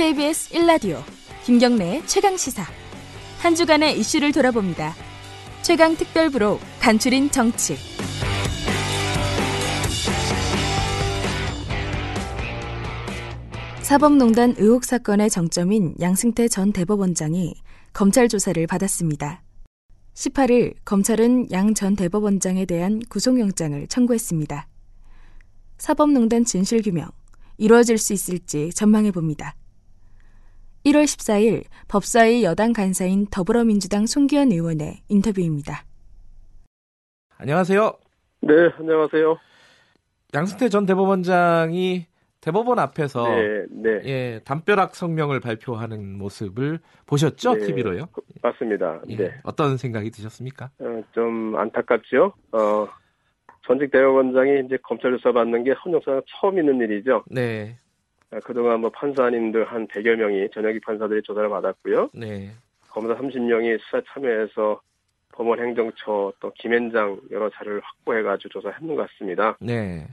KBS 1라디오 김경래의 최강 시사 한 주간의 이슈를 돌아봅니다. 최강 특별부로 간추린 정치. 사법농단 의혹 사건의 정점인 양승태 전 대법원장이 검찰 조사를 받았습니다. 18일 검찰은 양 전 대법원장에 대한 구속영장을 청구했습니다. 사법농단 진실규명 이루어질 수 있을지 전망해 봅니다. 1월 14일 법사위 여당 간사인 더불어민주당 송기현 의원의 인터뷰입니다. 안녕하세요. 네, 안녕하세요. 양승태 전 대법원장이 대법원 앞에서 네, 네. 예, 담벼락 성명을 발표하는 모습을 보셨죠? 네, TV로요? 맞습니다. 예, 네. 어떤 생각이 드셨습니까? 어, 좀 안타깝죠. 어, 전직 대법원장이 이제 검찰 조사 받는 게 헌정사상 처음 있는 일이죠. 네. 어, 그동안 뭐 판사님들 한 100여 명이 전역이 판사들이 조사를 받았고요. 네. 검사 30명이 수사 참여해서 법원 행정처 또 김현장 여러 자료를 확보해가지고 조사했는 것 같습니다. 네.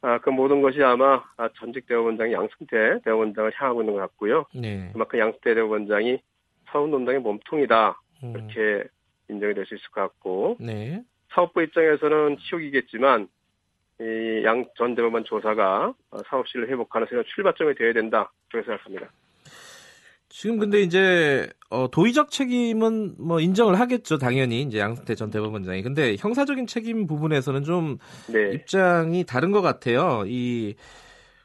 아, 그 모든 것이 아마 아, 전직 대법원장이 양승태 대법원장을 향하고 있는 것 같고요. 네. 그만큼 양승태 대법원장이 사법농단의 몸통이다. 음, 이렇게 인정이 될 수 있을 것 같고 네. 사업부 입장에서는 치욕이겠지만 이 양전 대법원 조사가 어, 사업실을 회복하는 새로운 출발점이 되어야 된다 그렇게 생각합니다. 지금 근데 이제 어, 도의적 책임은 뭐 인정을 하겠죠, 당연히 이제 양승태 전 대법원장이. 근데 형사적인 책임 부분에서는 좀 네, 입장이 다른 것 같아요. 이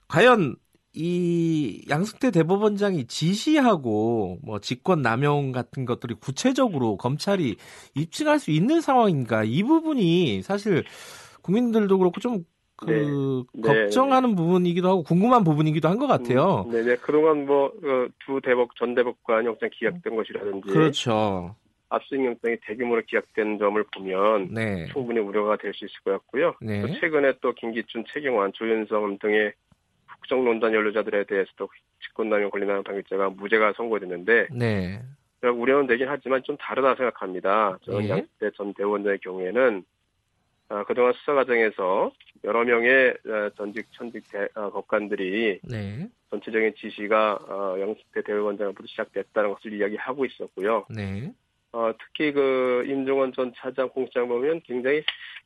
과연 이 양승태 대법원장이 지시하고 뭐 직권 남용 같은 것들이 구체적으로 검찰이 입증할 수 있는 상황인가 이 부분이 사실 국민들도 그렇고 좀 그 네. 네. 걱정하는 부분이기도 하고 궁금한 부분이기도 한 것 같아요. 음, 네네 그동안 뭐두 대법 전 대법관 영장 기각된 것이라든지 그렇죠. 압수수색 영장이 대규모로 기각된 점을 보면 네. 충분히 우려가 될 수 있을 것 같고요. 네. 또 최근에 또 김기춘, 최경환, 조윤성 등의 국정농단 연루자들에 대해서도 직권남용 관련한 판결자가 무죄가 선고됐는데 네. 우려는 되긴 하지만 좀 다르다 생각합니다. 저는 예. 양대 전 대법원장의 경우에는 아, 그동안 수사 과정에서 여러 명의 어, 전직 천직 대, 어, 법관들이 네. 전체적인 지시가 어, 양승태 대법원장으로부터 시작됐다는 것을 이야기하고 있었고요. 네. 어, 특히 그 임종원 전 차장 공장 보면 굉장히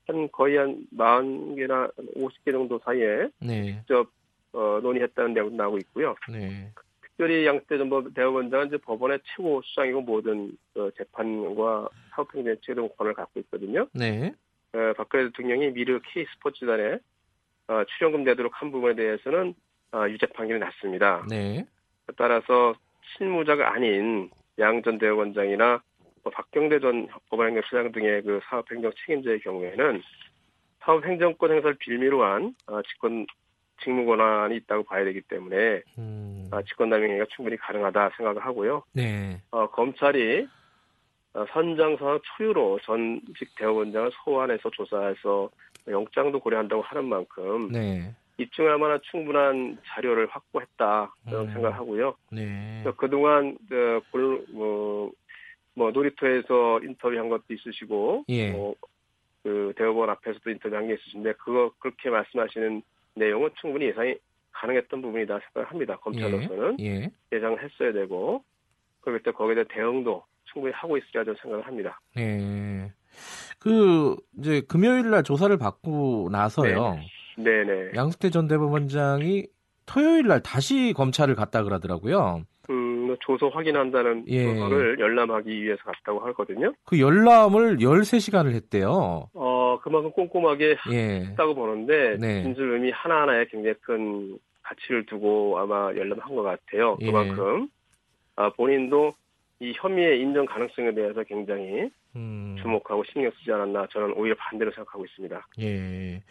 한 거의 한 40개나 50개 정도 사이에 네. 직접 어, 논의했다는 내용도 나오고 있고요. 네. 특별히 양승태 전 법- 대법원장은 이제 법원의 최고 수장이고 모든 어, 재판과 사법행정의 최종 권을 갖고 있거든요. 네. 어, 박근혜 대통령이 미르 K 스포츠단에 어, 출연금 내도록 한 부분에 대해서는 어, 유죄 판결이 났습니다. 네. 따라서 실무자가 아닌 양 전 대법원장이나 뭐 박경대 전 법원행정처장 등의 그 사업행정 책임자의 경우에는 사업행정권 행사를 빌미로 한 어, 직권 직무 권한이 있다고 봐야 되기 때문에 음. 아, 직권남용이 충분히 가능하다 생각을 하고요. 네. 어, 검찰이 어, 선장상 초유로 전직 대법원장을 소환해서 조사해서 영장도 고려한다고 하는 만큼 네. 입증할 만한 충분한 자료를 확보했다 음. 생각하고요. 네. 그동안 그, 골- 뭐, 뭐 놀이터에서 인터뷰한 것도 있으시고 예. 뭐, 그 대법원 앞에서도 인터뷰한 게 있으신데 그거 그렇게 말씀하시는 내용은 충분히 예상이 가능했던 부분이다 생각을 합니다. 검찰로서는 예. 예상을 했어야 되고 그럴 때 거기에 대한 대응도 충분히 하고 있어야 저는 생각을 합니다. 네. 그 이제 금요일 날 조사를 받고 나서요. 네 네. 양승태 전 대법원장이 토요일 날 다시 검찰을 갔다 그러더라고요. 음, 조서 확인한다는 예. 조서를 열람하기 위해서 갔다고 하거든요. 그 열람을 13시간을 했대요. 어, 그만큼 꼼꼼하게 예. 했다고 보는데 네. 진술 의미 하나하나에 굉장히 큰 가치를 두고 아마 열람한 것 같아요. 예. 그만큼 아, 본인도 이 혐의의 인정 가능성에 대해서 굉장히 음. 주목하고 신경 쓰지 않았나 저는 오히려 반대로 생각하고 있습니다. 예.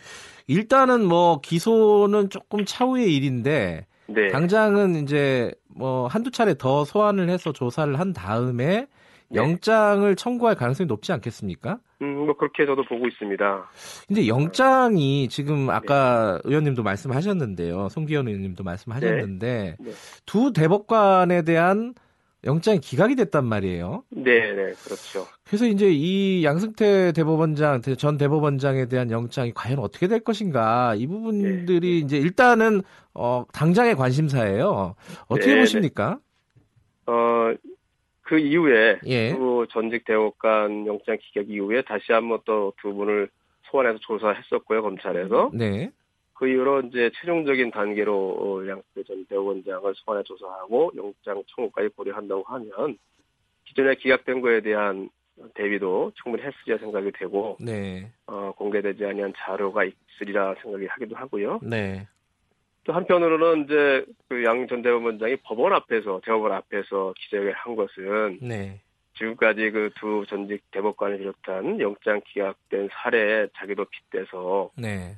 일단은 뭐 기소는 조금 차후의 일인데 네. 당장은 이제 뭐 한두 차례 더 소환을 해서 조사를 한 다음에 네. 영장을 청구할 가능성이 높지 않겠습니까? 음, 뭐 그렇게 저도 보고 있습니다. 근데 영장이 지금 네. 아까 의원님도 말씀하셨는데요. 송기현 의원님도 말씀하셨는데 네. 두 대법관에 대한 영장이 기각이 됐단 말이에요. 네, 네, 그렇죠. 그래서 이제 이 양승태 대법원장 전 대법원장에 대한 영장이 과연 어떻게 될 것인가 이 부분들이 네. 이제 일단은 어 당장의 관심사예요. 어떻게 네, 보십니까? 어그 이후에 예. 그 전직 대법관 영장 기각 이후에 다시 한번 또 두 분을 소환해서 조사했었고요 검찰에서. 네. 그 이후로 이제 최종적인 단계로 양승태 전 대법원장을 소환해 조사하고 영장 청구까지 고려한다고 하면 기존에 기각된 거에 대한 대비도 충분히 했으리라 생각이 되고 네. 어, 공개되지 아니한 자료가 있으리라 생각이 하기도 하고요. 네. 또 한편으로는 이제 그 양 전 대법원장이 법원 앞에서 대법원 앞에서 기자회견 한 것은 네. 지금까지 그 두 전직 대법관을 비롯한 영장 기각된 사례에 자기도 빗대서 네.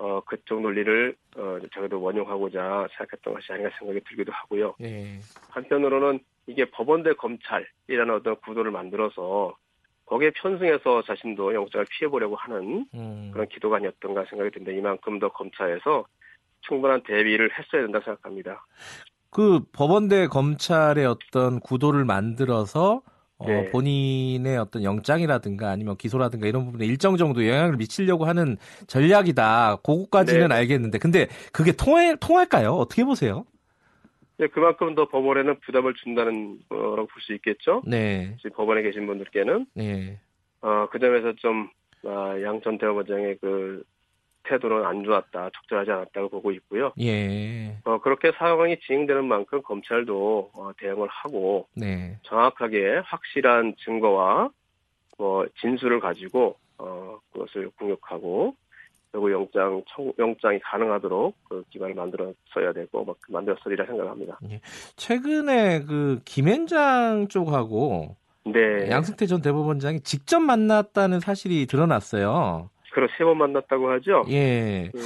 어, 그쪽 논리를 어, 저희도 원용하고자 생각했던 것이 아닌가 생각이 들기도 하고요. 예. 한편으로는 이게 법원 대 검찰이라는 어떤 구도를 만들어서 거기에 편승해서 자신도 영장을 피해보려고 하는 음. 그런 기도가 아니었던가 생각이 듭니다. 이만큼 더 검찰에서 충분한 대비를 했어야 된다 생각합니다. 그 법원 대 검찰의 어떤 구도를 만들어서 어, 네. 본인의 어떤 영장이라든가 아니면 기소라든가 이런 부분에 일정 정도 영향을 미치려고 하는 전략이다. 그거까지는 네. 알겠는데, 근데 그게 통할, 통할까요? 어떻게 보세요? 네, 그만큼 더 법원에는 부담을 준다는 거라고 볼 수 있겠죠. 네. 지금 법원에 계신 분들께는. 네. 어, 그 점에서 좀, 아, 양전 대법원장의 그 태도는 안 좋았다, 적절하지 않았다고 보고 있고요. 예. 어, 그렇게 상황이 진행되는 만큼 검찰도 어, 대응을 하고 네. 정확하게 확실한 증거와 뭐 진술을 가지고 어, 그것을 공격하고 그리고 영장 청, 영장이 가능하도록 그 기반을 만들었어야 되고 막 만들었으리라 생각합니다. 예. 최근에 그 김현장 쪽하고 네. 양승태 전 대법원장이 직접 만났다는 사실이 드러났어요. 그럼 세번 만났다고 하죠. 예. 그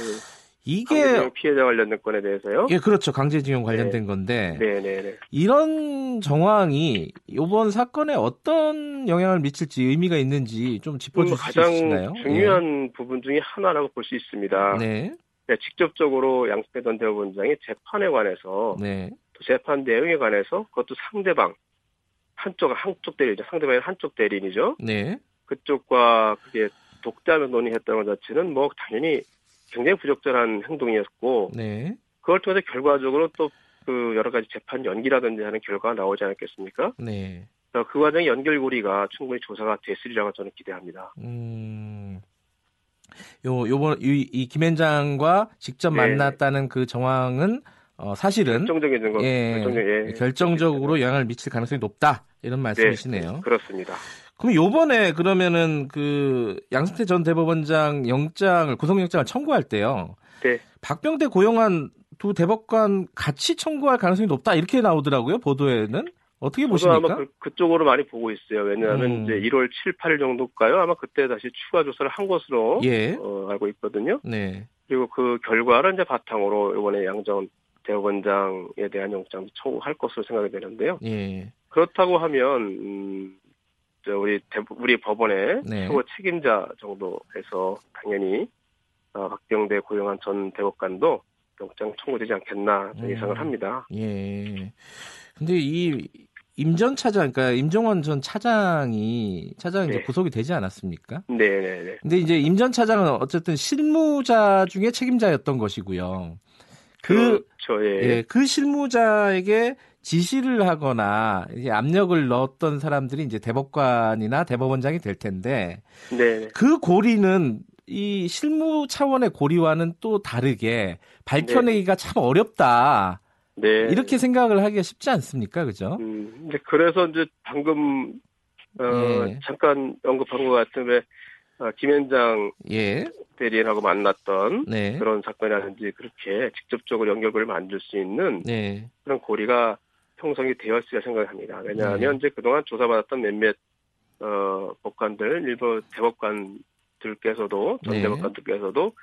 이게 피해자 관련된 건에 대해서요. 예, 그렇죠. 강제징용 관련된 네. 건데. 네, 네, 네. 이런 정황이 이번 사건에 어떤 영향을 미칠지 의미가 있는지 좀 짚어주실 수 있나요? 가장 중요한 예. 부분 중에 하나라고 볼 수 있습니다. 네. 네 직접적으로 양승태 전 대법원장이 재판에 관해서 네. 또 재판 내용에 관해서 그것도 상대방 한쪽 한쪽 대리죠. 상대방이 한쪽 대리인이죠. 네. 그쪽과 그게 독자면 논의했다는 것 자체는 뭐 당연히 굉장히 부적절한 행동이었고 네. 그걸 통해서 결과적으로 또 그 여러 가지 재판 연기라든지 하는 결과가 나오지 않았겠습니까? 네. 그 과정의 연결고리가 충분히 조사가 됐으리라고 저는 기대합니다. 음. 요 요번 이, 이 김현장과 직접 네. 만났다는 그 정황은 어, 사실은 결정적인 거, 예, 결정적, 예, 결정적으로 영향을 미칠 가능성이 높다 이런 말씀이시네요. 네, 그렇습니다. 그럼 요번에 그러면은 그 양승태 전 대법원장 영장을 구속영장을 청구할 때요. 네. 박병대 고용한 두 대법관 같이 청구할 가능성이 높다 이렇게 나오더라고요 보도에는 어떻게 보십니까? 아마 그, 쪽으로 많이 보고 있어요. 왜냐하면 음. 이제 1월 7, 8일 정도일까요? 아마 그때 다시 추가 조사를 한 것으로 예. 어, 알고 있거든요. 네. 그리고 그 결과를 이제 바탕으로 이번에 양전 대법원장에 대한 영장도 청구할 것으로 생각이 되는데요. 예. 그렇다고 하면 음, 우리 우리 법원의 네. 최고 책임자 정도에서 당연히 어, 박병대 고용한 전 대법관도 영장 청구되지 않겠나 음. 예상을 합니다. 예. 근데 이 임전 차장, 그러니까 임종원 전 차장이 차장이 네. 이제 구속이 되지 않았습니까? 네, 네, 네. 근데 이제 임 전 차장은 어쨌든 실무자 중에 책임자였던 것이고요. 그, 그렇죠, 예. 예. 그 실무자에게 지시를 하거나 압력을 넣었던 사람들이 이제 대법관이나 대법원장이 될 텐데 네. 그 고리는 이 실무 차원의 고리와는 또 다르게 밝혀내기가 네. 참 어렵다. 네. 이렇게 생각을 하기가 쉽지 않습니까? 그죠? 음, 이제 그래서 이제 방금 어, 예. 잠깐 언급한 것 같은 어, 김현장 예. 대리인하고 만났던 네. 그런 사건이라든지 그렇게 직접적으로 연결고리를 만들 수 있는 네. 그런 고리가 형성이 되었으리라 생각합니다. 왜냐하면 네. 이제 그동안 조사받았던 몇몇 어, 법관들, 일부 대법관들께서도 전 네. 대법관들께서도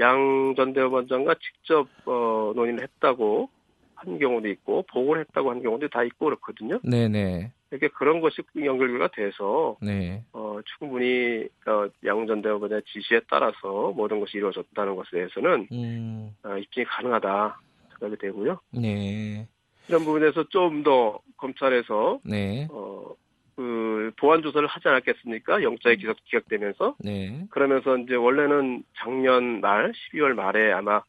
양 전 대법원장과 직접 어, 논의를 했다고 한 경우도 있고 보고를 했다고 한 경우도 다 있고 그렇거든요. 네네. 이렇게 그런 것이 연결고리가 돼서 네. 어, 충분히 어, 양전 대법원의 지시에 따라서 모든 것이 이루어졌다는 것에 대해서는 음. 어, 입증이 가능하다 생각이 되고요. 네. 이런 부분에서 좀 더 검찰에서 네. 어, 그 보완 조사를 하지 않았겠습니까? 영장이 기각, 기각되면서 네. 그러면서 이제 원래는 작년 말 12월 말에 아마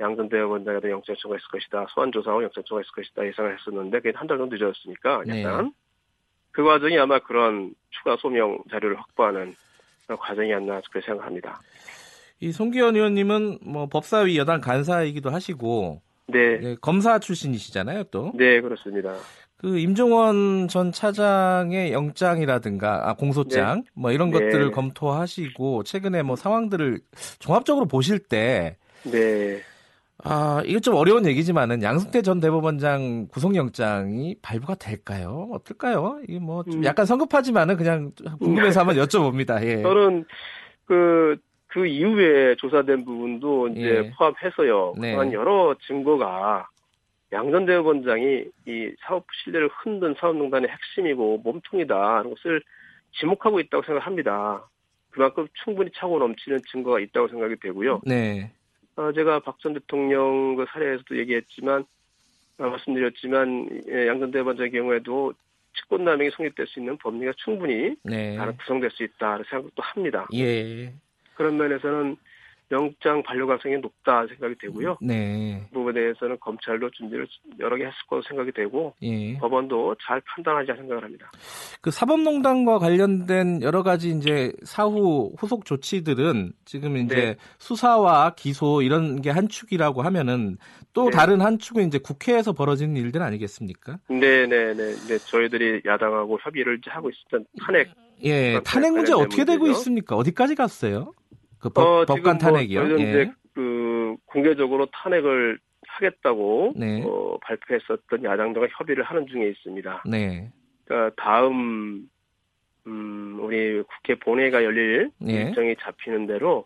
양전 대법원장에도 영장 청구했을 것이다. 소환 조사하고 영장 청구했을 것이다 예상을 했었는데 그게 한 달 정도 늦어졌으니까 네. 약간 그 과정이 아마 그런 추가 소명 자료를 확보하는 과정이었나 그렇게 생각합니다. 이 송기현 의원님은 뭐 법사위 여당 간사이기도 하시고 네, 네, 검사 출신이시잖아요, 또. 네 그렇습니다. 그 임종원 전 차장의 영장이라든가 아, 공소장 뭐 이런 네. 것들을 검토하시고 최근에 뭐 상황들을 종합적으로 보실 때 네, 아, 이거 좀 어려운 얘기지만은 양승태 전 대법원장 구속영장이 발부가 될까요? 어떨까요? 이게 뭐좀 음. 약간 성급하지만은 그냥 궁금해서 한번 여쭤봅니다. 예. 저는 그, 그 이후에 조사된 부분도 이제 예. 포함해서요. 네. 그런 여러 증거가 양전 대법원장이 이 사업 신뢰를 흔든 사업농단의 핵심이고 몸통이다 하는 것을 지목하고 있다고 생각합니다. 그만큼 충분히 차고 넘치는 증거가 있다고 생각이 되고요. 네. 어, 제가 박 전 대통령 그 사례에서도 얘기했지만 어, 말씀드렸지만 예, 양전 대법원장의 경우에도 직권남용이 성립될 수 있는 법리가 충분히 네. 구성될 수 있다 생각도 합니다. 예. 그런 면에서는 영장 반려 가능성이 높다 생각이 되고요. 네. 그 부분에 대해서는 검찰도 준비를 여러 개 했을 거로 생각이 되고 예. 법원도 잘 판단하자 생각을 합니다. 그 사법농단과 관련된 여러 가지 이제 사후 후속 조치들은 지금 이제 네. 수사와 기소 이런 게 한 축이라고 하면은 또 네. 다른 한 축은 이제 국회에서 벌어지는 일들 아니겠습니까? 네 네 네. 네, 저희들이 야당하고 협의를 이제 하고 있습니다. 탄핵. 예. 탄핵 문제 어떻게 되고 문제죠. 있습니까? 어디까지 갔어요? 그 법, 어, 법관 지금 뭐 탄핵이요? 저희는 예. 이제 그 공개적으로 탄핵을 하겠다고 네. 어, 발표했었던 야당들과 협의를 하는 중에 있습니다. 네. 그러니까 다음 음, 우리 국회 본회의가 열릴 예. 일정이 잡히는 대로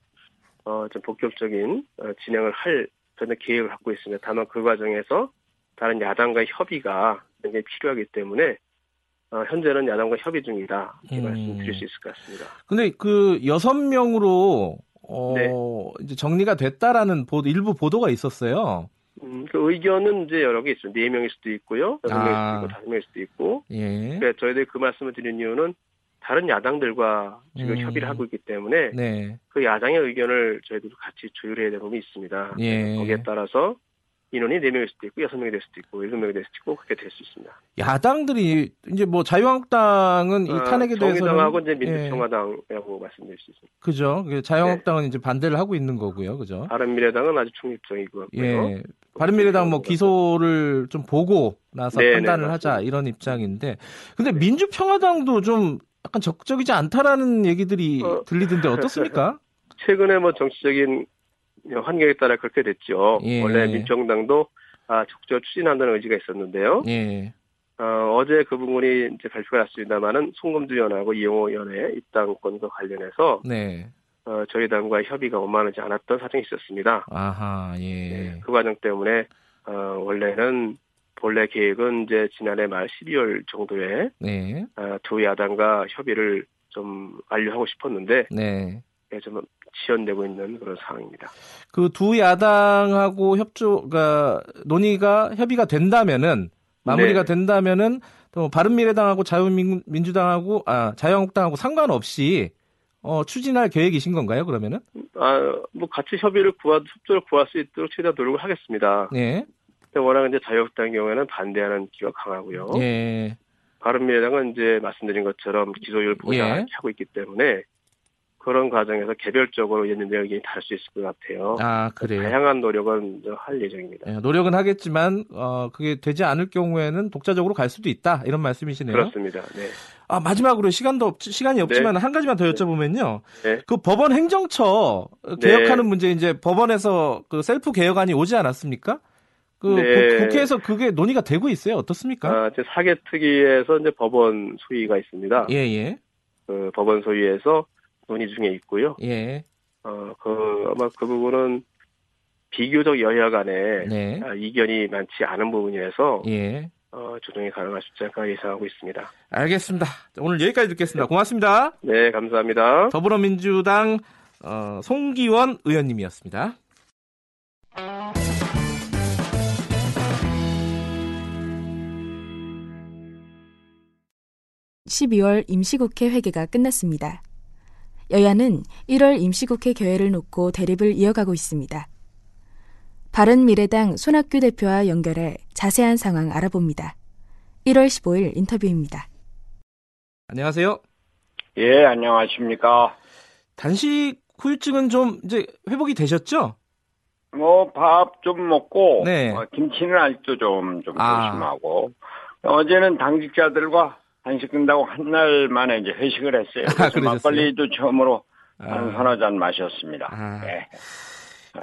어, 좀 본격적인 어, 진행을 할 저는 계획을 갖고 있습니다. 다만 그 과정에서 다른 야당과의 협의가 굉장히 필요하기 때문에 어, 현재는 야당과 협의 중이다 이렇게 음. 말씀드릴 수 있을 것 같습니다. 근데 그 여섯 명으로 어, 네. 이제 정리가 됐다라는 보, 일부 보도가 있었어요. 음, 그 의견은 이제 여러 개 있습니다. 네 명일 수도 있고요, 여섯 명일 아. 수도 있고 다섯 명일 수도 있고. 예. 그러니까 저희들이 그 말씀을 드린 이유는 다른 야당들과 지금 음. 협의를 하고 있기 때문에 네. 그 야당의 의견을 저희들도 같이 조율해야 되는 부분이 있습니다. 예. 거기에 따라서 인원이 4명일 수도 있고 6명이 될 수도 있고 7명이 될 수도 있고 그렇게 될 수 있습니다. 야당들이 이제 뭐 자유한국당은 이 아, 탄핵에 대해서는 정의당하고 이제 예, 민주평화당이라고 말씀드릴 수 있습니다. 그죠. 그 자유한국당은 이제 반대를 하고 있는 거고요. 그죠? 바른미래당은 아주 중립적이고요. 예. 바른미래당 뭐 기소를 좀 보고 나서 네, 판단을 네, 하자 맞습니다. 이런 입장인데 근데 민주평화당도 좀 약간 적극적이지 않다라는 얘기들이 어. 들리던데 어떻습니까? 최근에 뭐 정치적인 환경에 따라 그렇게 됐죠. 예. 원래 민정당도 아, 적극적으로 추진한다는 의지가 있었는데요. 예. 어, 어제 그 부분이 이제 발표가 났습니다만은 송금두 의원하고 이용호 의원의 입당권과 관련해서 네. 어, 저희 당과의 협의가 원만하지 않았던 사정이 있었습니다. 아하. 예. 네, 그 과정 때문에 어, 원래는 본래 계획은 이제 지난해 말 12월 정도에 네. 어, 두 야당과 협의를 좀 완료하고 싶었는데 네. 예, 좀 지연되고 있는 그런 상황입니다. 그 두 야당하고 협조가 논의가 협의가 된다면은 마무리가 네. 된다면은 또 바른미래당하고 자유민주당하고 아 자유한국당하고 상관없이 어 추진할 계획이신 건가요? 그러면은? 아, 뭐 같이 협의를 구하, 협조를 구할 수 있도록 최대한 노력을 하겠습니다. 예. 근데 워낙 이제 자유한국당 경우에는 반대하는 기가 강하고요. 예. 바른미래당은 이제 말씀드린 것처럼 기소율 보장 예. 하고 있기 때문에 그런 과정에서 개별적으로 있는데 의견이 다를 수 있을 것 같아요. 아 그래요. 다양한 노력은 이제 할 예정입니다. 예, 노력은 하겠지만 어 그게 되지 않을 경우에는 독자적으로 갈 수도 있다 이런 말씀이시네요. 그렇습니다. 네. 아 마지막으로 시간도 없, 시간이 없지만 한 가지만 더 여쭤보면요. 네. 그 법원 행정처 개혁하는 문제 이제 법원에서 그 셀프 개혁안이 오지 않았습니까? 그 네. 국- 국회에서 그게 논의가 되고 있어요. 어떻습니까? 아, 이제 사개특위에서 이제 법원 소위가 있습니다. 예, 예. 그 법원 소위에서 논의 중에 있고요. 예. 어, 그, 아마 그 부분은 비교적 여야 간에 네. 아, 이견이 많지 않은 부분이라서 예. 어, 조정이 가능할 수 있지 않을까 예상하고 있습니다. 알겠습니다. 오늘 여기까지 듣겠습니다. 네. 고맙습니다. 네, 감사합니다. 더불어민주당 어, 송기원 의원님이었습니다. (12월) 임시국회 회계가 끝났습니다. 여야는 1월 임시국회 개회를 놓고 대립을 이어가고 있습니다. 바른미래당 손학규 대표와 연결해 자세한 상황 알아봅니다. 1월 15일 인터뷰입니다. 안녕하세요. 예, 안녕하십니까. 단식 후유증은 좀 이제 회복이 되셨죠? 뭐 밥 좀 먹고 네. 어, 김치는 아직도 좀좀 아. 조심하고 어제는 당직자들과 한식 끝나고 한 날 만에 이제 회식을 했어요. 아, 그래서 그러셨어요? 막걸리도 처음으로 아. 한 서너 잔 마셨습니다. 아. 네.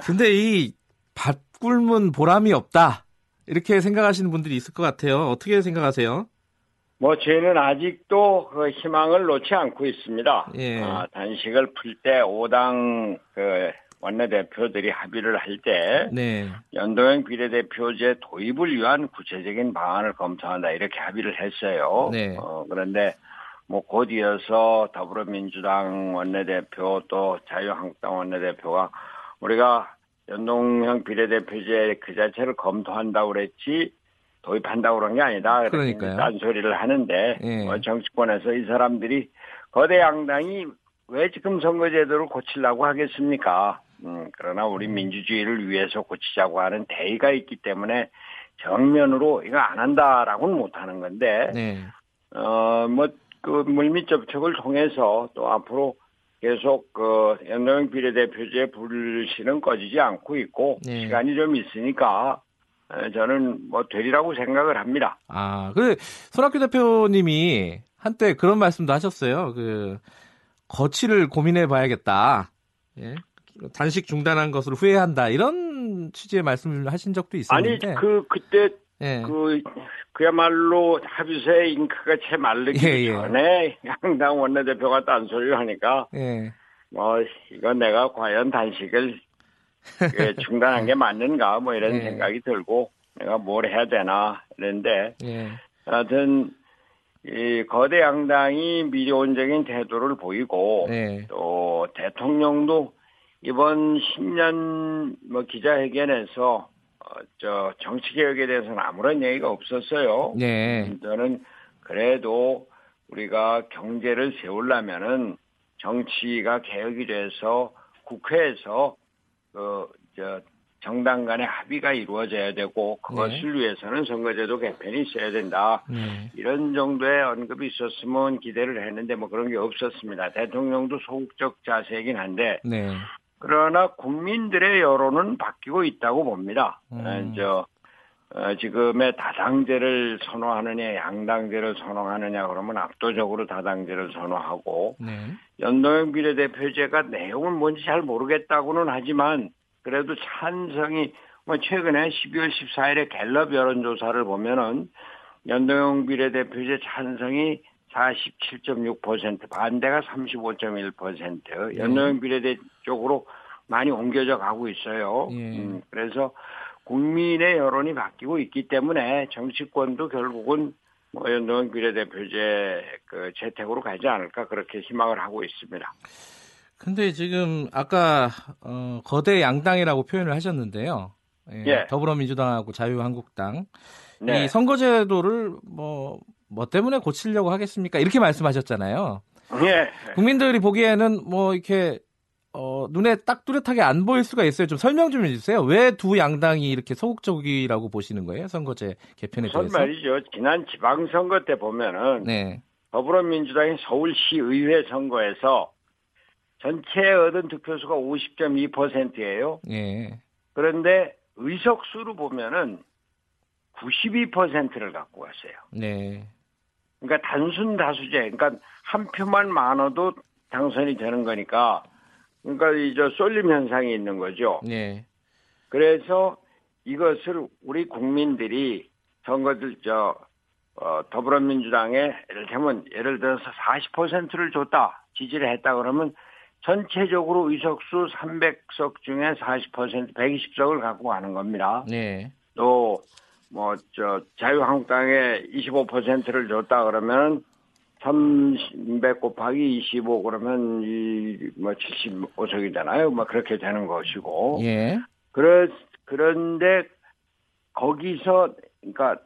근데 이밥 굶은 보람이 없다. 이렇게 생각하시는 분들이 있을 것 같아요. 어떻게 생각하세요? 뭐 저희는 아직도 그 희망을 놓지 않고 있습니다. 예. 아, 단식을 풀때 5당 그 원내대표들이 합의를 할때 네. 연동형 비례대표제 도입을 위한 구체적인 방안을 검토한다 이렇게 합의를 했어요. 네. 어, 그런데 뭐곧 이어서 더불어민주당 원내대표 또 자유한국당 원내대표가 우리가 연동형 비례대표제 그 자체를 검토한다고 그랬지 도입한다고 그런 게 아니다. 그렇게 그러니까요. 딴소리를 하는데 예. 뭐 정치권에서 이 사람들이 거대 양당이 왜 지금 선거제도를 고치려고 하겠습니까? 음, 그러나 우리 민주주의를 위해서 고치자고 하는 대의가 있기 때문에 정면으로 이거 안 한다라고는 못 하는 건데, 네. 어, 뭐, 그 물밑 접촉을 통해서 또 앞으로 계속 그 연동형 비례대표제 불씨는 꺼지지 않고 있고, 네. 시간이 좀 있으니까, 어, 저는 뭐 되리라고 생각을 합니다. 아, 그 손학규 대표님이 한때 그런 말씀도 하셨어요. 그 거취를 고민해 봐야겠다. 예. 단식 중단한 것을 후회한다. 이런 취지의 말씀을 하신 적도 아니, 있었는데. 그, 그때 예. 그 그야말로 합의서의 잉크가 채 마르기 예, 예. 전에 양당 원내대표가 딴소리를 하니까 예. 뭐 이거 내가 과연 단식을 그 중단한 게 맞는가 뭐 이런 예. 생각이 들고 내가 뭘 해야 되나 이랬는데 예. 하여튼 이 거대 양당이 미래원적인 태도를 보이고 예. 또 대통령도 이번 신년 뭐 기자회견에서 어, 저 정치 개혁에 대해서는 아무런 얘기가 없었어요. 예. 저는 그래도 우리가 경제를 세우려면은 정치가 개혁이 돼서 국회에서 그저 정당 간의 합의가 이루어져야 되고 그것을 위해서는 선거제도 개편이 있어야 된다. 네. 이런 정도의 언급이 있었으면 기대를 했는데 뭐 그런 게 없었습니다. 대통령도 소극적 자세이긴 한데 네. 그러나 국민들의 여론은 바뀌고 있다고 봅니다. 음. 어, 저 어, 지금의 다당제를 선호하느냐 양당제를 선호하느냐 그러면 압도적으로 다당제를 선호하고 네. 연동형 비례대표제가 내용은 뭔지 잘 모르겠다고는 하지만 그래도 찬성이 뭐 최근에 12월 14일에 갤럽 여론조사를 보면은 연동형 비례대표제 찬성이 47.6% 반대가 35.1% 연동형 비례대 쪽으로 많이 옮겨져 가고 있어요. 예. 음, 그래서 국민의 여론이 바뀌고 있기 때문에 정치권도 결국은 뭐 연동형 비례대표제 그 채택으로 가지 않을까 그렇게 희망을 하고 있습니다. 근데 지금 아까 어, 거대 양당이라고 표현을 하셨는데요. 예, 예. 더불어민주당하고 자유한국당 네. 이 선거제도를 뭐, 뭐 때문에 고치려고 하겠습니까? 이렇게 말씀하셨잖아요. 예. 국민들이 보기에는 뭐 이렇게 어, 눈에 딱 뚜렷하게 안 보일 수가 있어요. 좀 설명 좀 해주세요. 왜 두 양당이 이렇게 소극적이라고 보시는 거예요? 선거제 개편에 대해서? 말이죠. 지난 지방선거 때 보면은 네, 더불어민주당이 서울시 의회 선거에서 전체 얻은 득표수가 50.2%예요. 예, 그런데 의석수로 보면은 92%를 갖고 갔어요. 네, 그러니까 단순 다수제, 그러니까 한 표만 많아도 당선이 되는 거니까, 그러니까 이저 쏠림 현상이 있는 거죠. 네, 그래서 이것을 우리 국민들이 선거들 저 어, 더불어민주당에 예를 들면 예를 들어서 40%를 줬다 지지를 했다 그러면 전체적으로 의석수 300석 중에 40% 120석을 갖고 가는 겁니다. 네, 또 뭐 저 자유한국당에 25%를 줬다 그러면 300 곱하기 25 그러면 이뭐 75석이잖아요. 뭐 그렇게 되는 것이고. 예, 그래, 그런데 거기서 그러니까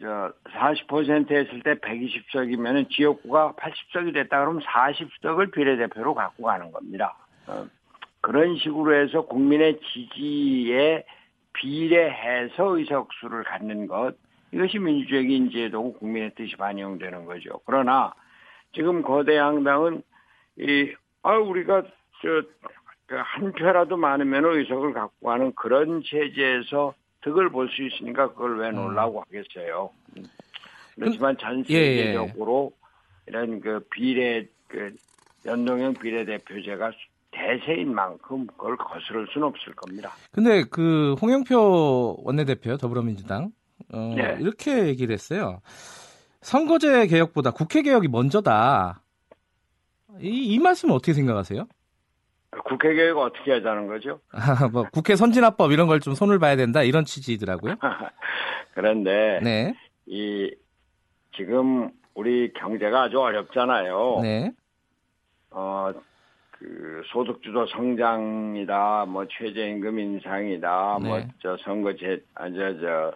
저 40% 했을 때 120석이면 지역구가 80석이 됐다 그러면 40석을 비례대표로 갖고 가는 겁니다. 어, 그런 식으로 해서 국민의 지지에 비례해서 의석수를 갖는 것 이것이 민주적인 제도고 국민의 뜻이 반영되는 거죠. 그러나 지금 거대 양당은 이 아 우리가 저한 그 표라도 많으면 의석을 갖고 가는 그런 체제에서 득을 볼 수 있으니까 그걸 왜 놀라고 음. 하겠어요. 그렇지만 전 세계적으로 예, 예. 이런 그 비례 그 연동형 비례대표제가 대세인 만큼 그걸 거스를 수는 없을 겁니다. 근데 그 홍영표 원내대표 더불어민주당 어, 네. 이렇게 얘기를 했어요. 선거제 개혁보다 국회 개혁이 먼저다. 이, 이 말씀은 어떻게 생각하세요? 국회 개혁 어떻게 하자는 거죠? 아, 뭐 국회 선진화법 이런 걸 좀 손을 봐야 된다 이런 취지더라고요. 그런데 네. 이 지금 우리 경제가 아주 어렵잖아요. 네. 어, 그 소득주도 성장이다, 뭐 최저임금 인상이다, 네. 뭐저 선거제, 아저 저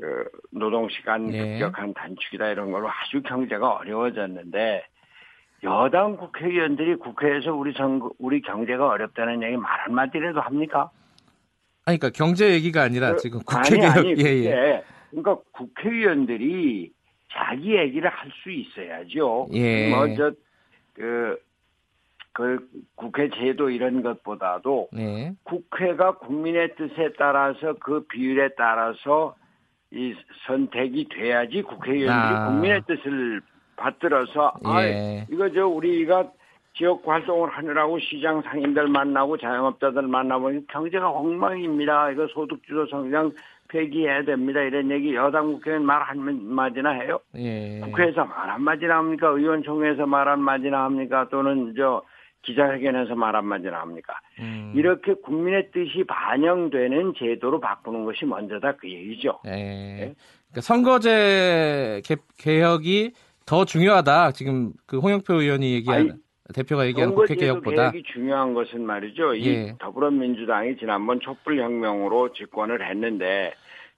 그 노동시간 네. 급격한 단축이다 이런 걸로 아주 경제가 어려워졌는데 여당 국회의원들이 국회에서 우리 선거, 우리 경제가 어렵다는 얘기 말 한마디라도 합니까? 아니, 그러니까 경제 얘기가 아니라 그, 지금 국회 아니, 아니, 예, 예. 그러니까 국회의원들이 자기 얘기를 할 수 있어야죠. 예. 뭐, 저, 그, 그 국회 제도 이런 것보다도 네. 국회가 국민의 뜻에 따라서 그 비율에 따라서 이 선택이 돼야지 국회의원들이 아. 국민의 뜻을 받들어서 예. 아 이거 저 우리가 지역 활동을 하느라고 시장 상인들 만나고 자영업자들 만나보니 경제가 엉망입니다. 이거 소득주도 성장 폐기해야 됩니다. 이런 얘기 여당 국회의원 말 한마디나 해요? 예. 국회에서 말 한마디나 합니까? 의원총회에서 말 한마디나 합니까? 또는 저 기자회견에서 말 한마디나 합니까? 음. 이렇게 국민의 뜻이 반영되는 제도로 바꾸는 것이 먼저다 그 얘기죠. 예. 네? 그러니까 선거제 개 혁이 더 중요하다. 지금 그 홍영표 의원이 얘기한 아니, 대표가 얘기한 국회 개혁보다 개혁이 중요한 것은 말이죠. 이 예. 더불어민주당이 지난번 촛불혁명으로 집권을 했는데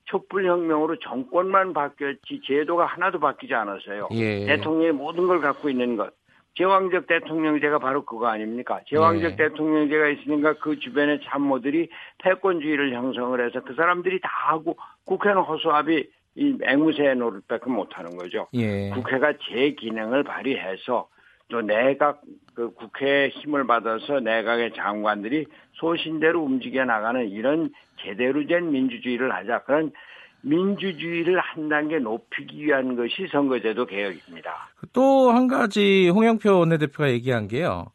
촛불혁명으로 정권만 바뀌었지 제도가 하나도 바뀌지 않았어요. 예. 대통령이 모든 걸 갖고 있는 것. 제왕적 대통령제가 바로 그거 아닙니까? 제왕적 네. 대통령제가 있으니까 그 주변의 참모들이 패권주의를 형성을 해서 그 사람들이 다 하고 국회는 허수아비 이 앵무새 노릇밖에 못하는 거죠. 예. 국회가 제 기능을 발휘해서 또 내각 그 국회의 힘을 받아서 내각의 장관들이 소신대로 움직여 나가는 이런 제대로 된 민주주의를 하자. 그런 민주주의를 한 단계 높이기 위한 것이 선거제도 개혁입니다. 또 한 가지 홍영표 원내대표가 얘기한 게요.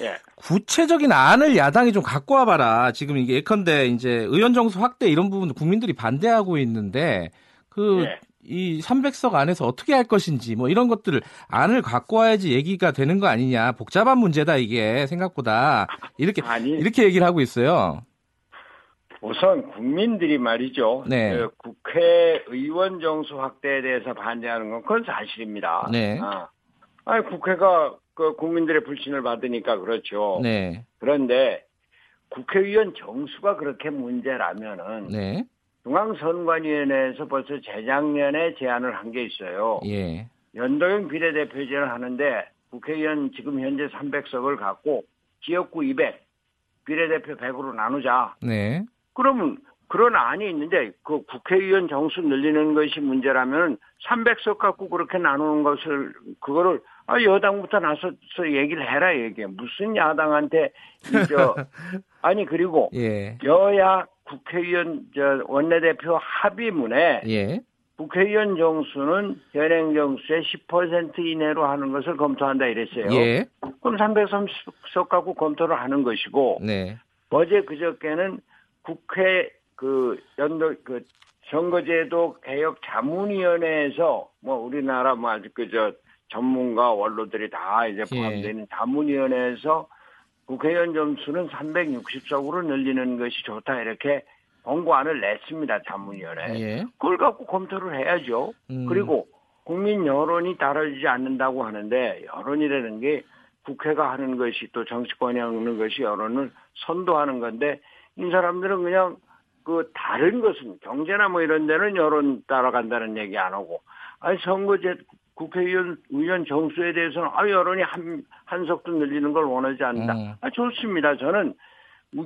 예. 구체적인 안을 야당이 좀 갖고 와봐라. 지금 이게 예컨대 이제 의원 정수 확대 이런 부분도 국민들이 반대하고 있는데 그 예. 이 300석 안에서 어떻게 할 것인지 뭐 이런 것들을 안을 갖고 와야지 얘기가 되는 거 아니냐 복잡한 문제다 이게 생각보다 이렇게 아니, 이렇게 얘기를 하고 있어요. 우선 국민들이 말이죠. 네. 그 국회의원 정수 확대에 대해서 반대하는 건 그건 사실입니다. 네. 아. 아니 국회가 그 국민들의 불신을 받으니까 그렇죠. 네. 그런데 국회의원 정수가 그렇게 문제라면은 네. 중앙선관위원회에서 벌써 재작년에 제안을 한 게 있어요. 예. 연도형 비례대표제를 하는데 국회의원 지금 현재 300석을 갖고 지역구 200, 비례대표 100으로 나누자. 네. 그러면 그런 안이 있는데 그 국회의원 정수 늘리는 것이 문제라면 300석 갖고 그렇게 나누는 것을 그거를 아 여당부터 나서서 얘기를 해라 얘기해 무슨 야당한테 이저 아니 그리고 예. 여야 국회의원 저 원내대표 합의문에 예. 국회의원 정수는 현행 정수의 10% 이내로 하는 것을 검토한다 이랬어요. 예. 그럼 330석 갖고 검토를 하는 것이고 네. 어제 그저께는 국회 그 연도 그 선거제도 개혁 자문위원회에서 뭐 우리나라 뭐 아주 그저 전문가 원로들이 다 이제 예. 포함되는 예. 자문위원회에서 국회의원 점수는 360석으로 늘리는 것이 좋다 이렇게 권고안을 냈습니다 자문위원회. 예. 그걸 갖고 검토를 해야죠. 음. 그리고 국민 여론이 따라주지 않는다고 하는데 여론이라는 게 국회가 하는 것이 또 정치권이 하는 것이 여론을 선도하는 건데 이 사람들은 그냥 그 다른 것은 경제나 뭐 이런 데는 여론 따라간다는 얘기 안 하고 아니 선거제 국회의원 의원 정수에 대해서는 아 여론이 한 한석도 늘리는 걸 원하지 않는다. 음. 아 좋습니다. 저는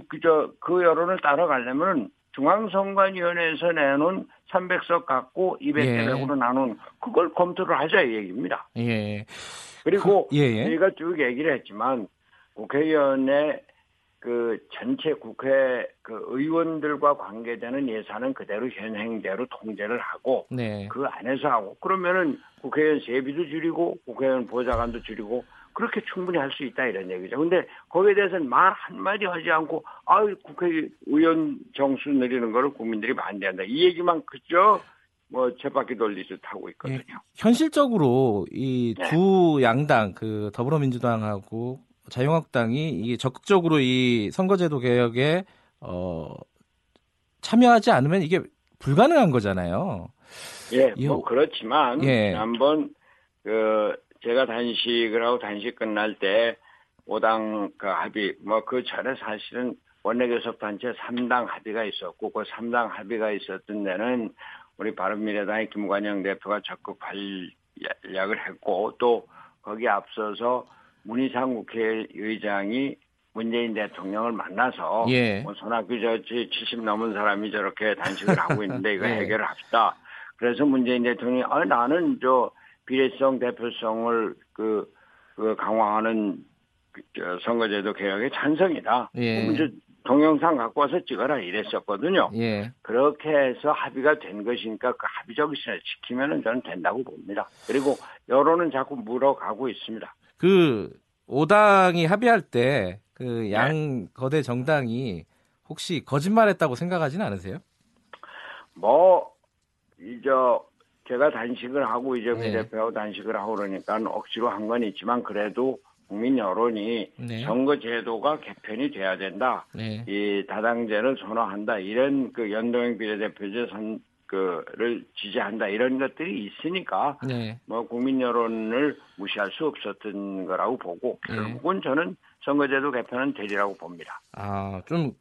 그저 그 여론을 따라가려면은 중앙선관위원회에서 내놓은 300석 갖고 200대 예. 100으로 나눈 그걸 검토를 하자 이 얘기입니다. 예. 그리고 그- 예, 예. 저희가 쭉 얘기를 했지만 국회의원의 그 전체 국회 그 의원들과 관계되는 예산은 그대로 현행대로 통제를 하고 네. 그 안에서 하고 그러면은 국회의원 세비도 줄이고 국회의원 보좌관도 줄이고 그렇게 충분히 할 수 있다 이런 얘기죠. 근데 거기에 대해서는 말 한마디 하지 않고 아유 국회의원 정수 늘리는 거를 국민들이 반대한다. 이 얘기만 그저 뭐 쳇바퀴 돌리듯 하고 있거든요. 현실적으로 이 네. 두 양당 그 더불어민주당하고 자유한국당이 이게 적극적으로 이 선거제도 개혁에 어 참여하지 않으면 이게 불가능한 거잖아요. 예, 이- 뭐 그렇지만 예. 한번 그 제가 단식을 하고 단식 끝날 때 5당 그 합의 뭐 그 전에 사실은 원내교섭 단체 3당 합의가 있었고 그 3당 합의가 있었던 데는 우리 바른미래당의 김관영 대표가 적극 활약을 했고 또 거기에 앞서서 문희상 국회의장이 문재인 대통령을 만나서 예. 뭐 손학규 저지 70 넘은 사람이 저렇게 단식을 하고 있는데 이거 네. 해결을 합시다. 그래서 문재인 대통령이 아 나는 저 비례성 대표성을 그, 그 강화하는 그, 저 선거제도 개혁에 찬성이다. 예. 이제 동영상 갖고 와서 찍어라 이랬었거든요. 예. 그렇게 해서 합의가 된 것이니까 그 합의적을 지키면은 저는 된다고 봅니다. 그리고 여론은 자꾸 물어가고 있습니다. 그 5당이 합의할 때그 네. 양 거대 정당이 혹시 거짓말했다고 생각하지는 않으세요? 뭐, 이제, 제가 단식을 하고 이재명 네. 대표하고 단식을 하고 그러니까 억지로 한 건 있지만 그래도 국민 여론이 네. 선거제도가 개편이 돼야 된다. 네. 이 다당제를 선호한다. 이런 그 연동형 비례대표제 선, 그를 지지한다. 이런 것들이 있으니까 네. 뭐 국민 여론을 무시할 수 없었던 거라고 보고 네. 결국은 저는 선거제도 개편은 되리라고 봅니다. 아, 좀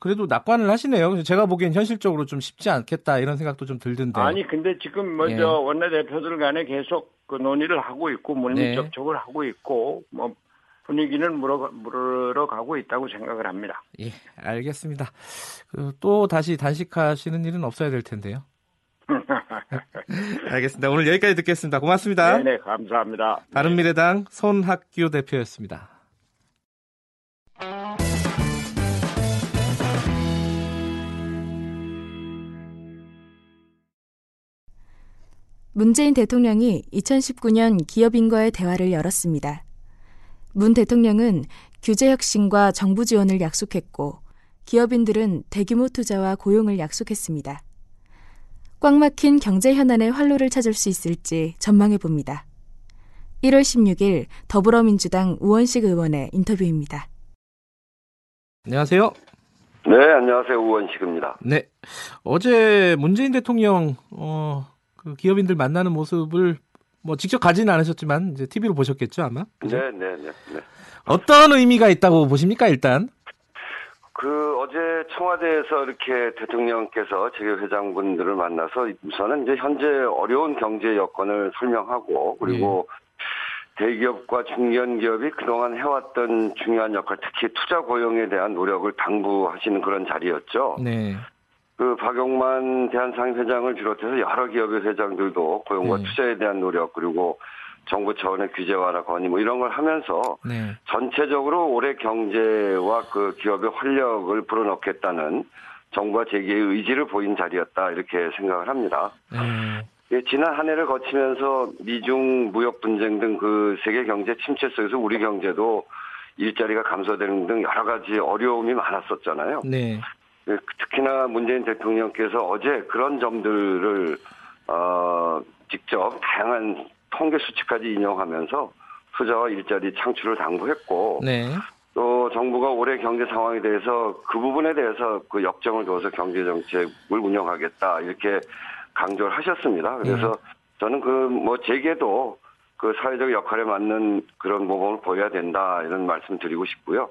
그래도 낙관을 하시네요. 제가 보기엔 현실적으로 좀 쉽지 않겠다 이런 생각도 좀 들던데. 아니 근데 지금 네. 먼저 원내 대표들 간에 계속 그 논의를 하고 있고 물밑 네. 접촉을 하고 있고 뭐 분위기는 물어 물어 가고 있다고 생각을 합니다. 예, 알겠습니다. 그, 또 다시 단식하시는 일은 없어야 될 텐데요. 알겠습니다. 오늘 여기까지 듣겠습니다. 고맙습니다. 네네 감사합니다. 바른미래당 손학규 대표였습니다. 문재인 대통령이 2019년 기업인과의 대화를 열었습니다. 문 대통령은 규제 혁신과 정부 지원을 약속했고 기업인들은 대규모 투자와 고용을 약속했습니다. 꽉 막힌 경제 현안의 활로를 찾을 수 있을지 전망해 봅니다. 1월 16일 더불어민주당 우원식 의원의 인터뷰입니다. 안녕하세요. 네, 안녕하세요. 우원식입니다. 네. 어제 문재인 대통령 어, 그 기업인들 만나는 모습을 뭐 직접 가지는 않으셨지만 이제 TV로 보셨겠죠, 아마. 네, 네, 네, 네. 어떤 의미가 있다고 보십니까, 일단? 그 어제 청와대에서 이렇게 대통령께서 재계 회장분들을 만나서 우선은 이제 현재 어려운 경제 여건을 설명하고 그리고 대기업과 중견기업이 그동안 해왔던 중요한 역할, 특히 투자 고용에 대한 노력을 당부하시는 그런 자리였죠. 네. 그 박용만 대한상회장을 비롯해서 여러 기업의 회장들도 고용과 네. 투자에 대한 노력 그리고 정부 차원의 규제 완화 건의 뭐 이런 걸 하면서 네. 전체적으로 올해 경제와 그 기업의 활력을 불어넣겠다는 정부와 재계의 의지를 보인 자리였다 이렇게 생각을 합니다. 네. 예, 지난 한 해를 거치면서 미중 무역 분쟁 등 그 세계 경제 침체 속에서 우리 경제도 일자리가 감소되는 등 여러 가지 어려움이 많았었잖아요. 네. 예, 특히나 문재인 대통령께서 어제 그런 점들을 어, 직접 다양한 통계 수치까지 인용하면서 투자와 일자리 창출을 당부했고 네. 또 정부가 올해 경제 상황에 대해서 그 부분에 대해서 그 역정을 둬서 경제 정책을 운영하겠다 이렇게 강조를 하셨습니다. 그래서 저는 그 뭐 재계도 그 사회적 역할에 맞는 그런 모범을 보여야 된다 이런 말씀 드리고 싶고요.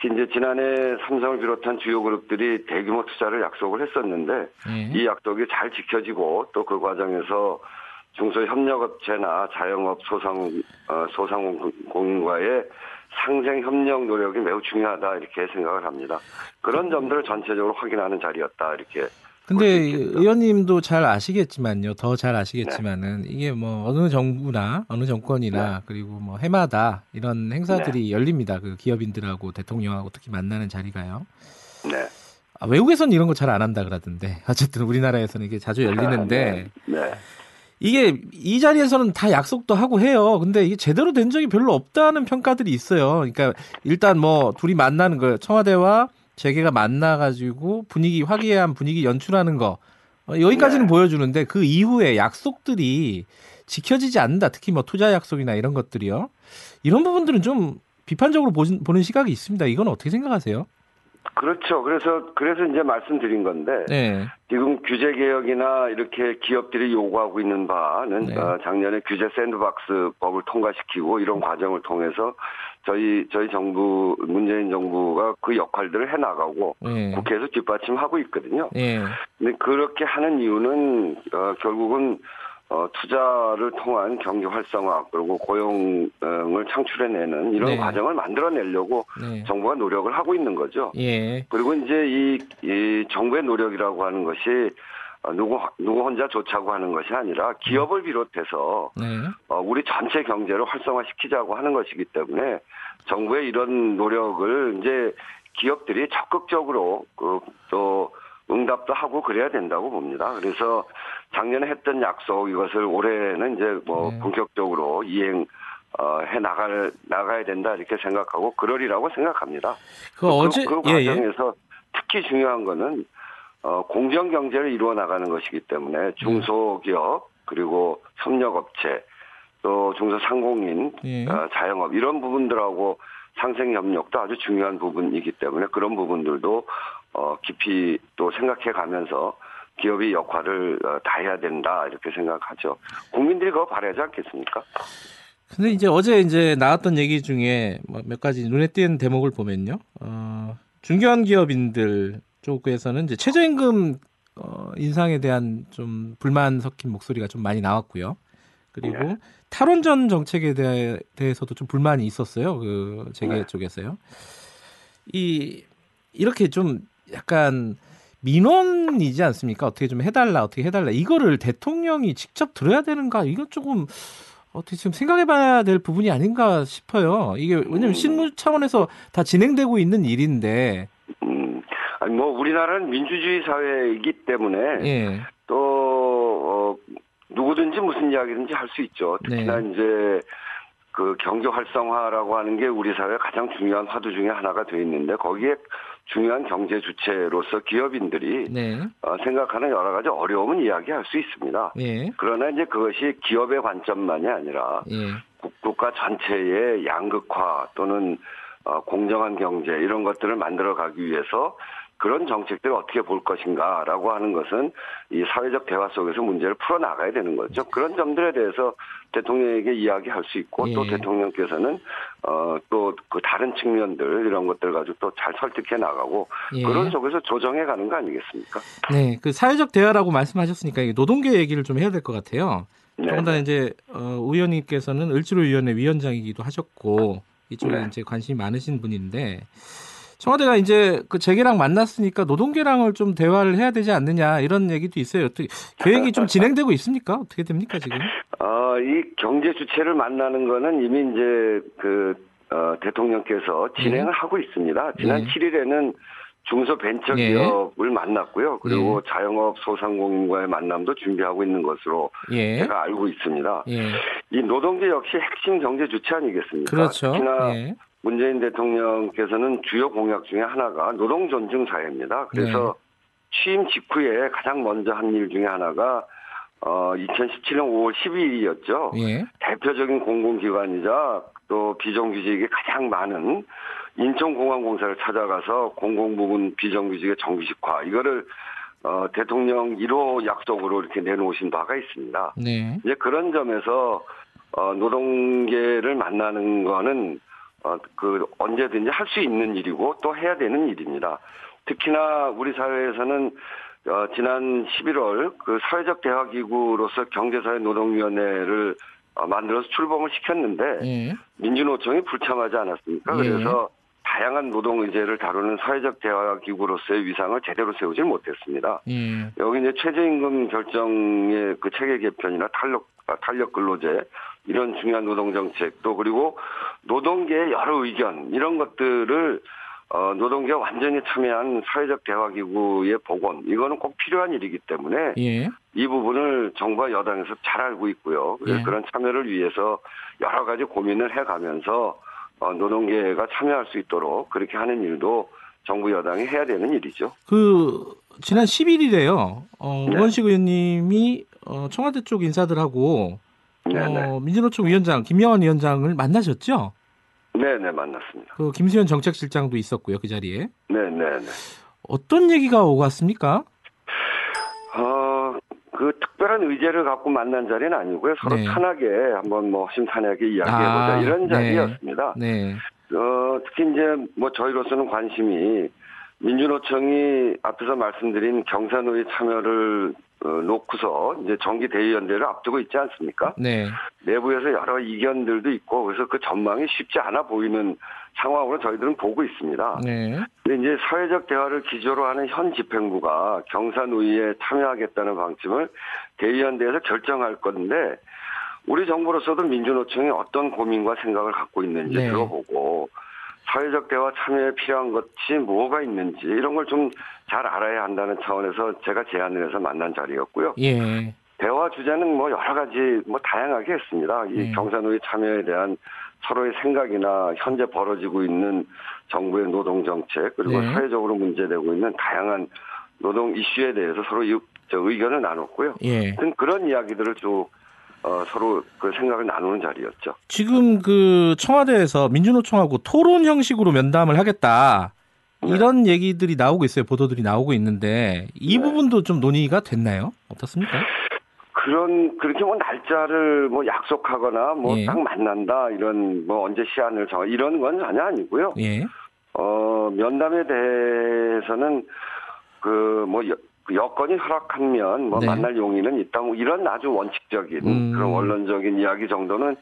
특히 이제 지난해 삼성을 비롯한 주요 그룹들이 대규모 투자를 약속을 했었는데 예. 이 약속이 잘 지켜지고 또 그 과정에서 중소협력업체나 자영업 소상 어, 소상공인과의 상생 협력 노력이 매우 중요하다 이렇게 생각을 합니다. 그런 점들을 전체적으로 확인하는 자리였다 이렇게 근데. 의원님도 잘 아시겠지만요. 더 잘 아시겠지만은 이게 뭐 어느 정부나 어느 정권이나 그리고 뭐 해마다 이런 행사들이 열립니다. 그 기업인들하고 대통령하고 특히 만나는 자리가요. 네. 아, 외국에서는 이런 거 잘 안 한다 그러던데 어쨌든 우리나라에서는 이게 자주 열리는데 네. 네. 이게 이 자리에서는 다 약속도 하고 해요. 근데 이게 제대로 된 적이 별로 없다는 평가들이 있어요. 그러니까 일단 뭐 둘이 만나는 거 청와대와 재계가 만나가지고 분위기 화기애애한 분위기 연출하는 거 어, 여기까지는 네. 보여주는데 그 이후에 약속들이 지켜지지 않는다. 특히 뭐 투자 약속이나 이런 것들이요. 이런 부분들은 좀 비판적으로 보신- 보는 시각이 있습니다. 이건 어떻게 생각하세요? 그렇죠. 그래서 그래서 이제 말씀드린 건데 네. 지금 규제 개혁이나 이렇게 기업들이 요구하고 있는 바는 네. 어, 작년에 규제 샌드박스 법을 통과시키고 이런 과정을 통해서 저희 저희 정부 문재인 정부가 그 역할들을 해 나가고 네. 국회에서 뒷받침하고 있거든요. 네. 근데 그렇게 하는 이유는 어, 결국은 어, 투자를 통한 경기 활성화 그리고 고용을 창출해내는 이런 네. 과정을 만들어내려고 네. 정부가 노력을 하고 있는 거죠. 예. 그리고 이제 이, 이 정부의 노력이라고 하는 것이 어, 누구 누구 혼자 좋자고 하는 것이 아니라 기업을 비롯해서 네. 어, 우리 전체 경제를 활성화시키자고 하는 것이기 때문에 정부의 이런 노력을 이제 기업들이 적극적으로 그, 또 응답도 하고 그래야 된다고 봅니다. 그래서 작년에 했던 약속 이것을 올해는 이제 뭐 네. 본격적으로 이행 어, 해 나갈 나가야 된다 이렇게 생각하고 그러리라고 생각합니다. 그 어제 그, 그 예, 예. 과정에서 특히 중요한 거는 어, 공정 경제를 이루어 나가는 것이기 때문에 중소기업 그리고 협력업체 또 중소상공인 예. 어, 자영업 이런 부분들하고 상생 협력도 아주 중요한 부분이기 때문에 그런 부분들도 어, 깊이 또 생각해 가면서 기업이 역할을 어, 다해야 된다 이렇게 생각하죠. 국민들이 그거 바라지 않겠습니까? 근데 이제 어제 이제 나왔던 얘기 중에 뭐몇 가지 눈에 띄는 대목을 보면요. 어, 중견 기업인들 쪽에서는 이제 최저임금 어, 인상에 대한 좀 불만 섞인 목소리가 좀 많이 나왔고요. 그리고 네. 탈원전 정책에 대해, 대해서도 좀 불만이 있었어요. 그 재계 네. 쪽에서요. 이 이렇게 좀 약간 민원이지 않습니까? 어떻게 좀 해달라, 어떻게 해달라. 이거를 대통령이 직접 들어야 되는가? 이건 조금 어떻게 지금 생각해봐야 될 부분이 아닌가 싶어요. 이게 왜냐면 음. 실무 차원에서 다 진행되고 있는 일인데, 음, 아니 뭐 우리나라는 민주주의 사회이기 때문에 예, 또 어, 누구든지 무슨 이야기든지 할 수 있죠. 특히나 네. 이제 그 경제 활성화라고 하는 게 우리 사회 가장 중요한 화두 중에 하나가 돼 있는데 거기에 중요한 경제 주체로서 기업인들이 네, 어, 생각하는 여러 가지 어려움은 이야기할 수 있습니다. 예, 그러나 이제 그것이 기업의 관점만이 아니라 예, 국- 국가 전체의 양극화 또는 어, 공정한 경제 이런 것들을 만들어가기 위해서 그런 정책들을 어떻게 볼 것인가라고 하는 것은 이 사회적 대화 속에서 문제를 풀어 나가야 되는 거죠. 그런 점들에 대해서 대통령에게 이야기할 수 있고 또 예. 대통령께서는 어 또 그 다른 측면들 이런 것들 가지고 또 잘 설득해 나가고 예. 그런 속에서 조정해 가는 거 아니겠습니까? 네, 그 사회적 대화라고 말씀하셨으니까 노동계 얘기를 좀 해야 될 것 같아요. 네. 더군다나 이제 어, 의원님께서는 을지로위원회 위원장이기도 하셨고 이쪽에 네. 이제 관심이 많으신 분인데 청와대가 이제 그 재계랑 만났으니까 노동계랑을 좀 대화를 해야 되지 않느냐 이런 얘기도 있어요. 어떻게 계획이 좀 진행되고 있습니까? 어떻게 됩니까 지금? 어, 이 경제 주체를 만나는 거는 이미 이제 그, 어, 대통령께서 진행을 하고 있습니다. 지난 예. 7일에는 중소벤처기업을 만났고요. 그리고 자영업 소상공인과의 만남도 준비하고 있는 것으로 예, 제가 알고 있습니다. 예, 이 노동계 역시 핵심 경제 주체 아니겠습니까? 그렇죠. 특히나 예, 문재인 대통령께서는 주요 공약 중에 하나가 노동 존중 사회입니다. 그래서 취임 직후에 가장 먼저 한 일 중에 하나가 어 2017년 5월 12일이었죠. 예, 대표적인 공공기관이자 또 비정규직이 가장 많은 인천공항공사를 찾아가서 공공부문 비정규직의 정규직화 이거를 어, 대통령 1호 약속으로 이렇게 내놓으신 바가 있습니다. 네, 이제 그런 점에서 어, 노동계를 만나는 거는 어, 그 언제든지 할 수 있는 일이고 또 해야 되는 일입니다. 특히나 우리 사회에서는 어, 지난 11월 그 사회적 대화기구로서 경제사회 노동위원회를 어, 만들어서 출범을 시켰는데 예. 민주노총이 불참하지 않았습니까? 예. 그래서 다양한 노동 의제를 다루는 사회적 대화 기구로서의 위상을 제대로 세우지 못했습니다. 예. 여기 이제 최저임금 결정의 그 체계 개편이나 탄력 아, 탄력 근로제 이런 중요한 노동 정책도 그리고 노동계의 여러 의견 이런 것들을 어, 노동계가 완전히 참여한 사회적 대화기구의 복원 이거는 꼭 필요한 일이기 때문에 예. 이 부분을 정부와 여당에서 잘 알고 있고요. 예. 그런 참여를 위해서 여러 가지 고민을 해가면서 어, 노동계가 참여할 수 있도록 그렇게 하는 일도 정부 여당이 해야 되는 일이죠. 그 지난 11일에요. 어, 네. 우원식 의원님이 어, 청와대 쪽 인사들하고 네네. 어, 민주노총 위원장 김영환 위원장을 만나셨죠? 네네 만났습니다. 그 김수현 정책실장도 있었고요 그 자리에 네네네. 어떤 얘기가 오고 갔습니까? 어, 그 특별한 의제를 갖고 만난 자리는 아니고요. 서로 네. 편하게 한번 뭐 심탄하게 이야기해보자 아, 이런 네. 자리였습니다. 네, 어, 특히 이제 뭐 저희로서는 관심이 민주노총이 앞에서 말씀드린 경사노위 참여를 어, 놓고서 이제 정기 대의원대를 앞두고 있지 않습니까? 네, 내부에서 여러 이견들도 있고 그래서 그 전망이 쉽지 않아 보이는 상황으로 저희들은 보고 있습니다. 네, 근데 이제 사회적 대화를 기조로 하는 현 집행부가 경사노위에 참여하겠다는 방침을 대의원대에서 결정할 건데 우리 정부로서도 민주노총이 어떤 고민과 생각을 갖고 있는지 네. 들어보고 사회적 대화 참여에 필요한 것이 뭐가 있는지 이런 걸 좀 잘 알아야 한다는 차원에서 제가 제안을 해서 만난 자리였고요. 예, 대화 주제는 뭐 여러 가지 뭐 다양하게 했습니다. 이 네. 경사노위 참여에 대한 서로의 생각이나 현재 벌어지고 있는 정부의 노동 정책 그리고 네. 사회적으로 문제되고 있는 다양한 노동 이슈에 대해서 서로 의견을 나눴고요. 예. 그런 이야기들을 쭉 어, 서로 그 생각을 나누는 자리였죠. 지금 그 청와대에서 민주노총하고 토론 형식으로 면담을 하겠다. 네. 이런 얘기들이 나오고 있어요. 보도들이 나오고 있는데 이 네. 부분도 좀 논의가 됐나요? 어떻습니까? 그런 그렇게 뭐 날짜를 뭐 약속하거나 뭐 예. 딱 만난다 이런 뭐 언제 시한을 정하 이런 건 전혀 아니고요. 예. 어, 면담에 대해서는 그뭐 여건이 허락하면 뭐 네. 만날 용의는 있다 뭐 이런 아주 원칙적인 음. 그런 원론적인 이야기 정도는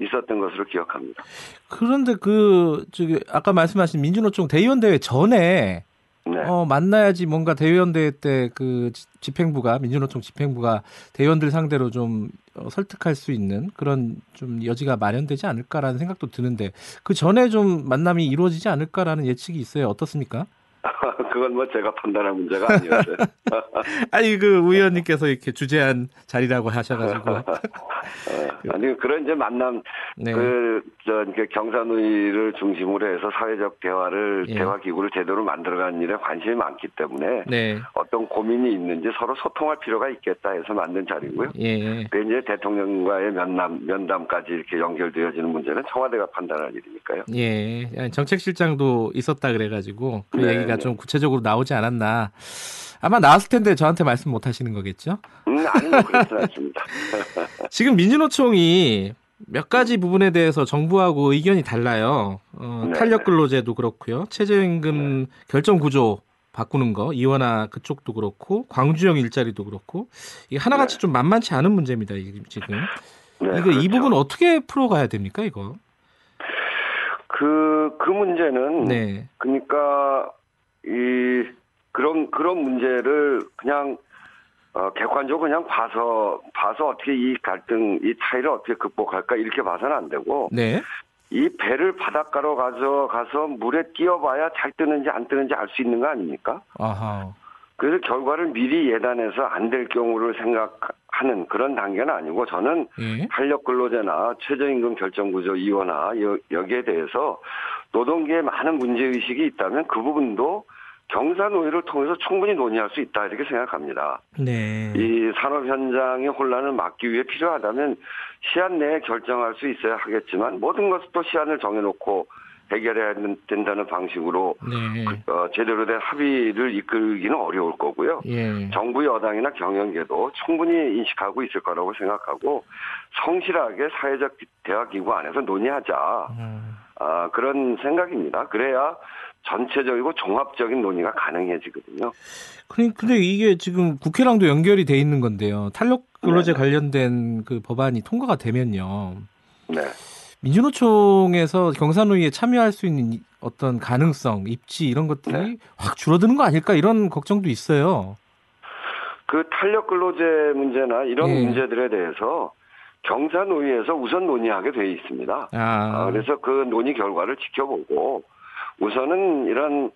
있었던 것으로 기억합니다. 그런데 그 저기 아까 말씀하신 민주노총 대의원 대회 전에 네. 어 만나야지 뭔가 대의원 대회 때 그 집행부가 민주노총 집행부가 대의원들 상대로 좀 어, 설득할 수 있는 그런 좀 여지가 마련되지 않을까라는 생각도 드는데 그 전에 좀 만남이 이루어지지 않을까라는 예측이 있어요. 어떻습니까? 그건 뭐 제가 판단할 문제가 아니었어요. 아니 그 의원님께서 이렇게 주재한 자리라고 하셔가지고 어, 아니 그런 이제 만남 네. 그저 경사노위를 중심으로 해서 사회적 대화를 예. 대화 기구를 제대로 만들어가는 일에 관심이 많기 때문에 네. 어떤 고민이 있는지 서로 소통할 필요가 있겠다 해서 만든 자리고요. 예. 근데 이제 대통령과의 면담, 면담까지 이렇게 연결되어지는 문제는 청와대가 판단할 일이니까요. 예. 정책실장도 있었다 그래가지고 그 네, 얘기가 네. 좀 구체 적으로 나오지 않았나. 아마 나왔을 텐데 저한테 말씀 못 하시는 거겠죠? 음, 아니, 뭐, 그렇진 않습니다. 지금 민주노총이 몇 가지 부분에 대해서 정부하고 의견이 달라요. 어, 네, 탄력 네. 근로제도 그렇고요. 최저임금 결정 구조 바꾸는 거 이원화 그쪽도 그렇고 광주형 일자리도 그렇고 이게 하나같이 좀 만만치 않은 문제입니다. 지금 네, 이거 이 그렇죠. 부분 어떻게 풀어가야 됩니까? 이거? 그, 그 문제는, 네, 그러니까, 이, 그런, 그런 문제를 그냥, 어, 객관적으로 그냥 봐서, 봐서 어떻게 이 갈등, 이 차이를 어떻게 극복할까, 이렇게 봐서는 안 되고, 네, 이 배를 바닷가로 가져가서 물에 끼워봐야 잘 뜨는지 안 뜨는지 알 수 있는 거 아닙니까? 아하, 그래서 결과를 미리 예단해서 안 될 경우를 생각하는 그런 단계는 아니고 저는 예, 탄력 근로제나 최저임금 결정구조 이원화 여, 여기에 대해서 노동계에 많은 문제 의식이 있다면 그 부분도 경사노위를 통해서 충분히 논의할 수 있다 이렇게 생각합니다. 네, 이 산업 현장의 혼란을 막기 위해 필요하다면 시한 내에 결정할 수 있어야 하겠지만 모든 것을 또 시한을 정해놓고 해결해야 된다는 방식으로 네. 어, 제대로 된 합의를 이끌기는 어려울 거고요. 예. 정부 여당이나 경영계도 충분히 인식하고 있을 거라고 생각하고 성실하게 사회적 대화기구 안에서 논의하자 음. 아, 그런 생각입니다. 그래야 전체적이고 종합적인 논의가 가능해지거든요. 근데 이게 지금 국회랑도 연결이 돼 있는 건데요. 탄력 근로제 네. 관련된 그 법안이 통과가 되면요. 네. 민주노총에서 경산노위에 참여할 수 있는 이- 어떤 가능성, 입지 이런 것들이 네. 확 줄어드는 거 아닐까 이런 걱정도 있어요. 그 탄력 근로제 문제나 이런 예. 문제들에 대해서 경사노위에서 우선 논의하게 돼 있습니다. 아, 아, 그래서 그 논의 결과를 지켜보고 우선은 이런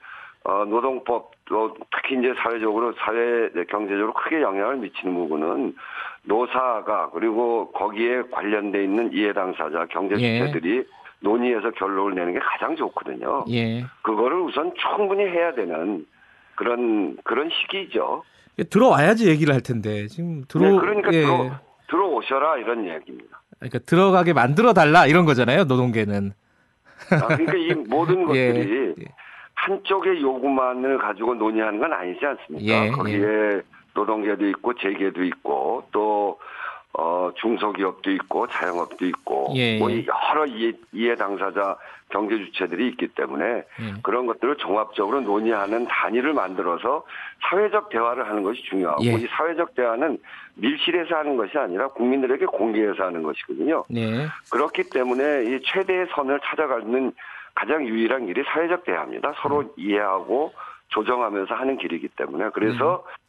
어, 노동법 또 특히 이제 사회적으로 사회 경제적으로 크게 영향을 미치는 부분은 노사가 그리고 거기에 관련돼 있는 이해 당사자 경제 예. 주체들이 논의해서 결론을 내는 게 가장 좋거든요. 예. 그거를 우선 충분히 해야 되는 그런 그런 시기죠. 들어와야지 얘기를 할 텐데 지금 들어 네, 그러니까 예. 들어, 들어오셔라 이런 얘기입니다. 그러니까 들어가게 만들어 달라 이런 거잖아요. 노동계는. 아, 그러니까 이 모든 예, 것들이 예. 한쪽의 요구만을 가지고 논의하는 건 아니지 않습니까? 예, 거기에 노동계도 있고 재계도 있고 또 어, 중소기업도 있고 자영업도 있고 예, 뭐 예. 여러 이해, 이해 당사자 경제 주체들이 있기 때문에 예. 그런 것들을 종합적으로 논의하는 단위를 만들어서 사회적 대화를 하는 것이 중요하고 예. 이 사회적 대화는 밀실에서 하는 것이 아니라 국민들에게 공개해서 하는 것이거든요. 네. 그렇기 때문에 이 최대의 선을 찾아가는 가장 유일한 길이 사회적 대화입니다. 서로 음. 이해하고 조정하면서 하는 길이기 때문에 그래서 음.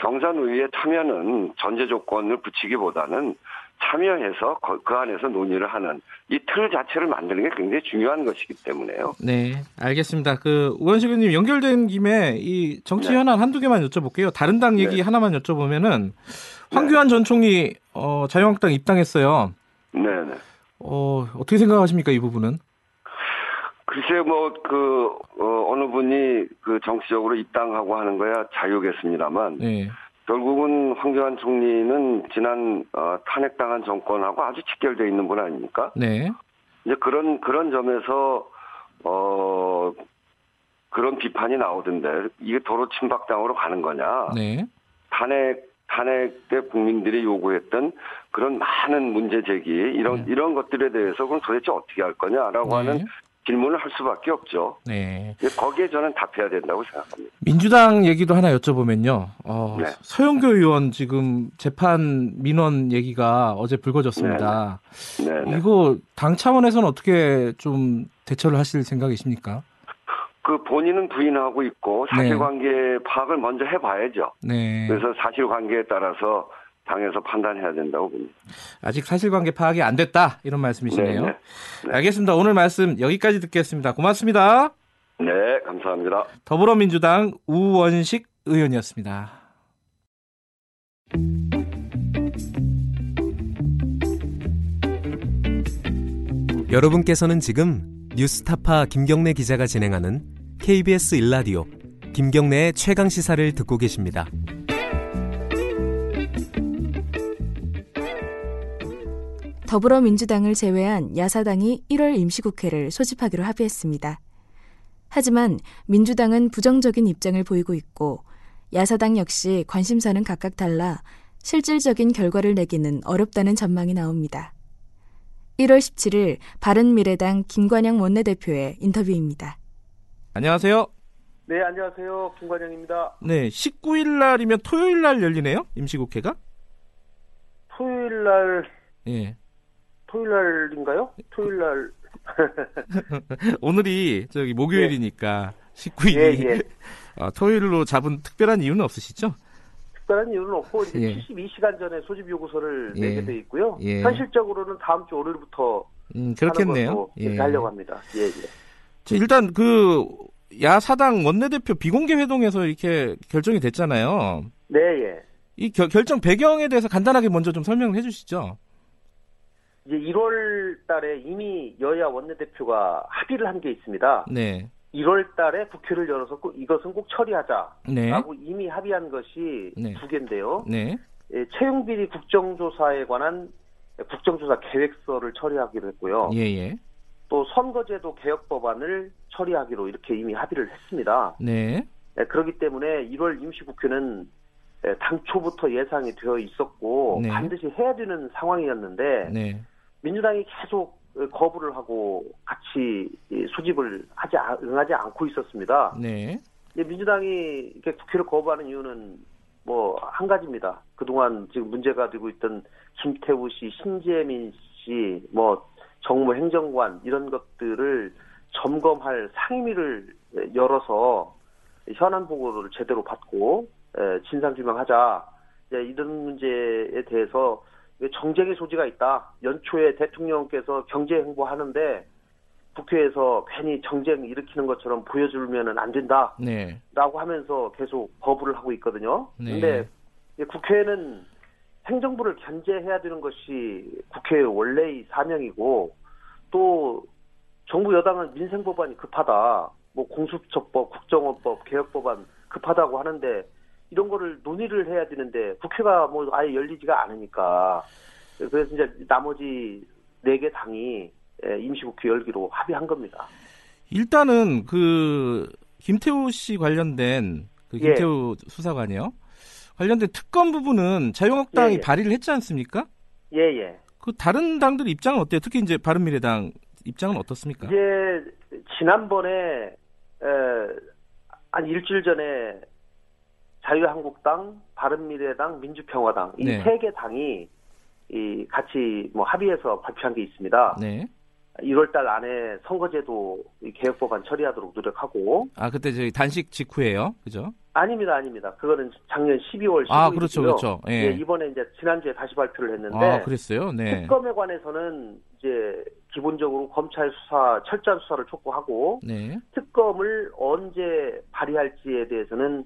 경산의회 참여는 전제 조건을 붙이기보다는 참여해서 거- 그 안에서 논의를 하는 이 틀 자체를 만드는 게 굉장히 중요한 것이기 때문에요. 네, 알겠습니다. 그 우원식 의원님 연결된 김에 이 정치 네. 현안 한두 개만 여쭤볼게요. 다른 당 얘기 네. 하나만 여쭤보면은 황교안 전 총리 어, 자유한국당 입당했어요. 네 네. 어, 어떻게 생각하십니까 이 부분은? 글쎄요, 뭐, 그, 어, 어느 분이 그 정치적으로 입당하고 하는 거야 자유겠습니다만, 네, 결국은 황교안 총리는 지난 어, 탄핵당한 정권하고 아주 직결되어 있는 분 아닙니까? 네, 이제 그런 그런 점에서 어 그런 비판이 나오던데 이게 도로 침박당으로 가는 거냐? 네, 탄핵 탄핵 때 국민들이 요구했던 그런 많은 문제 제기 이런 네. 이런 것들에 대해서 그럼 도대체 어떻게 할 거냐라고 네. 하는 질문을 할 수밖에 없죠. 네. 이제 거기에 저는 답해야 된다고 생각합니다. 민주당 얘기도 하나 여쭤보면요. 어, 네. 서영교 의원 지금 재판 민원 얘기가 어제 불거졌습니다. 네, 네. 이거 당 차원에서는 어떻게 좀 대처를 하실 생각이십니까? 그 본인은 부인하고 있고 네. 사실관계 파악을 먼저 해봐야죠. 네. 그래서 사실관계에 따라서 당에서 판단해야 된다고 봅니다. 아직 사실관계 파악이 안 됐다 이런 말씀이시네요. 네, 네. 알겠습니다. 오늘 말씀 여기까지 듣겠습니다. 고맙습니다. 네, 감사합니다. 더불어민주당 우원식 의원이었습니다. 여러분께서는 지금 뉴스타파 김경래 기자가 진행하는 KBS 일라디오 김경래의 최강 시사를 듣고 계십니다. 더불어민주당을 제외한 야사당이 1월 임시국회를 소집하기로 합의했습니다. 하지만 민주당은 부정적인 입장을 보이고 있고 야사당 역시 관심사는 각각 달라 실질적인 결과를 내기는 어렵다는 전망이 나옵니다. 1월 17일 바른미래당 김관영 원내대표의 인터뷰입니다. 안녕하세요. 네, 안녕하세요. 김관영입니다. 네, 19일 날이면 토요일 날 열리네요. 임시국회가. 토요일 날, 예. 토요일 날인가요? 토요일 날. 오늘이 저기 목요일이니까 19일이 예, 예. 어, 토요일로 잡은 특별한 이유는 없으시죠? 특별한 이유는 없고, 이제 예. 72시간 전에 소집 요구서를 예. 내게 돼 있고요. 예. 현실적으로는 다음 주 월요일부터 음, 그렇겠네요. 예. 하려고 합니다. 예, 예. 자, 일단 그 야사당 원내대표 비공개 회동에서 이렇게 결정이 됐잖아요. 네, 예. 이 결, 결정 배경에 대해서 간단하게 먼저 좀 설명을 해주시죠. 이제 1월 달에 이미 여야 원내대표가 합의를 한 게 있습니다. 네, 1월 달에 국회를 열어서 꼭 이것은 꼭 처리하자라고 네, 이미 합의한 것이 네. 두 개인데요. 네, 예, 채용비리 국정조사에 관한 국정조사 계획서를 처리하기로 했고요. 예, 예, 또 선거제도 개혁 법안을 처리하기로 이렇게 이미 합의를 했습니다. 네. 네, 그렇기 때문에 1월 임시국회는 예, 당초부터 예상이 되어 있었고 네. 반드시 해야 되는 상황이었는데 네. 민주당이 계속 어, 거부를 하고 같이 이 수집을 하지 않- 응하지 않고 있었습니다. 네. 민주당이 이렇게 국회를 거부하는 이유는 뭐 한 가지입니다. 그동안 지금 문제가 되고 있던 김태우 씨, 신재민 씨, 뭐 정무 행정관 이런 것들을 점검할 상임위를 열어서 현안 보고를 제대로 받고 에, 진상 규명하자 이제 이런 문제에 대해서 정쟁의 소지가 있다. 연초에 대통령께서 경제 행보하는데 국회에서 괜히 정쟁 일으키는 것처럼 보여주면은 안 된다. 네. 라고 하면서 계속 거부를 하고 있거든요. 네. 근데 국회는 행정부를 견제해야 되는 것이 국회의 원래의 사명이고 또 정부 여당은 민생 법안이 급하다. 뭐 공수처법, 국정원법, 개혁 법안 급하다고 하는데 이런 거를 논의를 해야 되는데 국회가 뭐 아예 열리지가 않으니까 그래서 이제 나머지 네 개 당이 예, 임시국회 열기로 합의한 겁니다. 일단은 그 김태우 씨 관련된 그 예. 김태우 수사관이요. 관련된 특검 부분은 자유한국당이 예, 예. 발의를 했지 않습니까? 예, 예. 그 다른 당들 입장은 어때요? 특히 이제 바른미래당 입장은 어떻습니까? 이제 지난번에 에, 한 일주일 전에 자유한국당, 바른미래당, 민주평화당 이 네. 세개 당이 이 같이 뭐 합의해서 발표한 게 있습니다. 네. 1월달 안에 선거제도 이 개혁법안 처리하도록 노력하고 아 그때 저희 단식 직후에요, 그죠? 아닙니다, 아닙니다. 그거는 작년 12월 15일 아 그렇죠, 그렇죠. 예. 이번에 이제 지난주에 다시 발표를 했는데 아 그랬어요, 네. 특검에 관해서는 이제 기본적으로 검찰 수사 철저한 수사를 촉구하고 네. 특검을 언제 발의할지에 대해서는 에,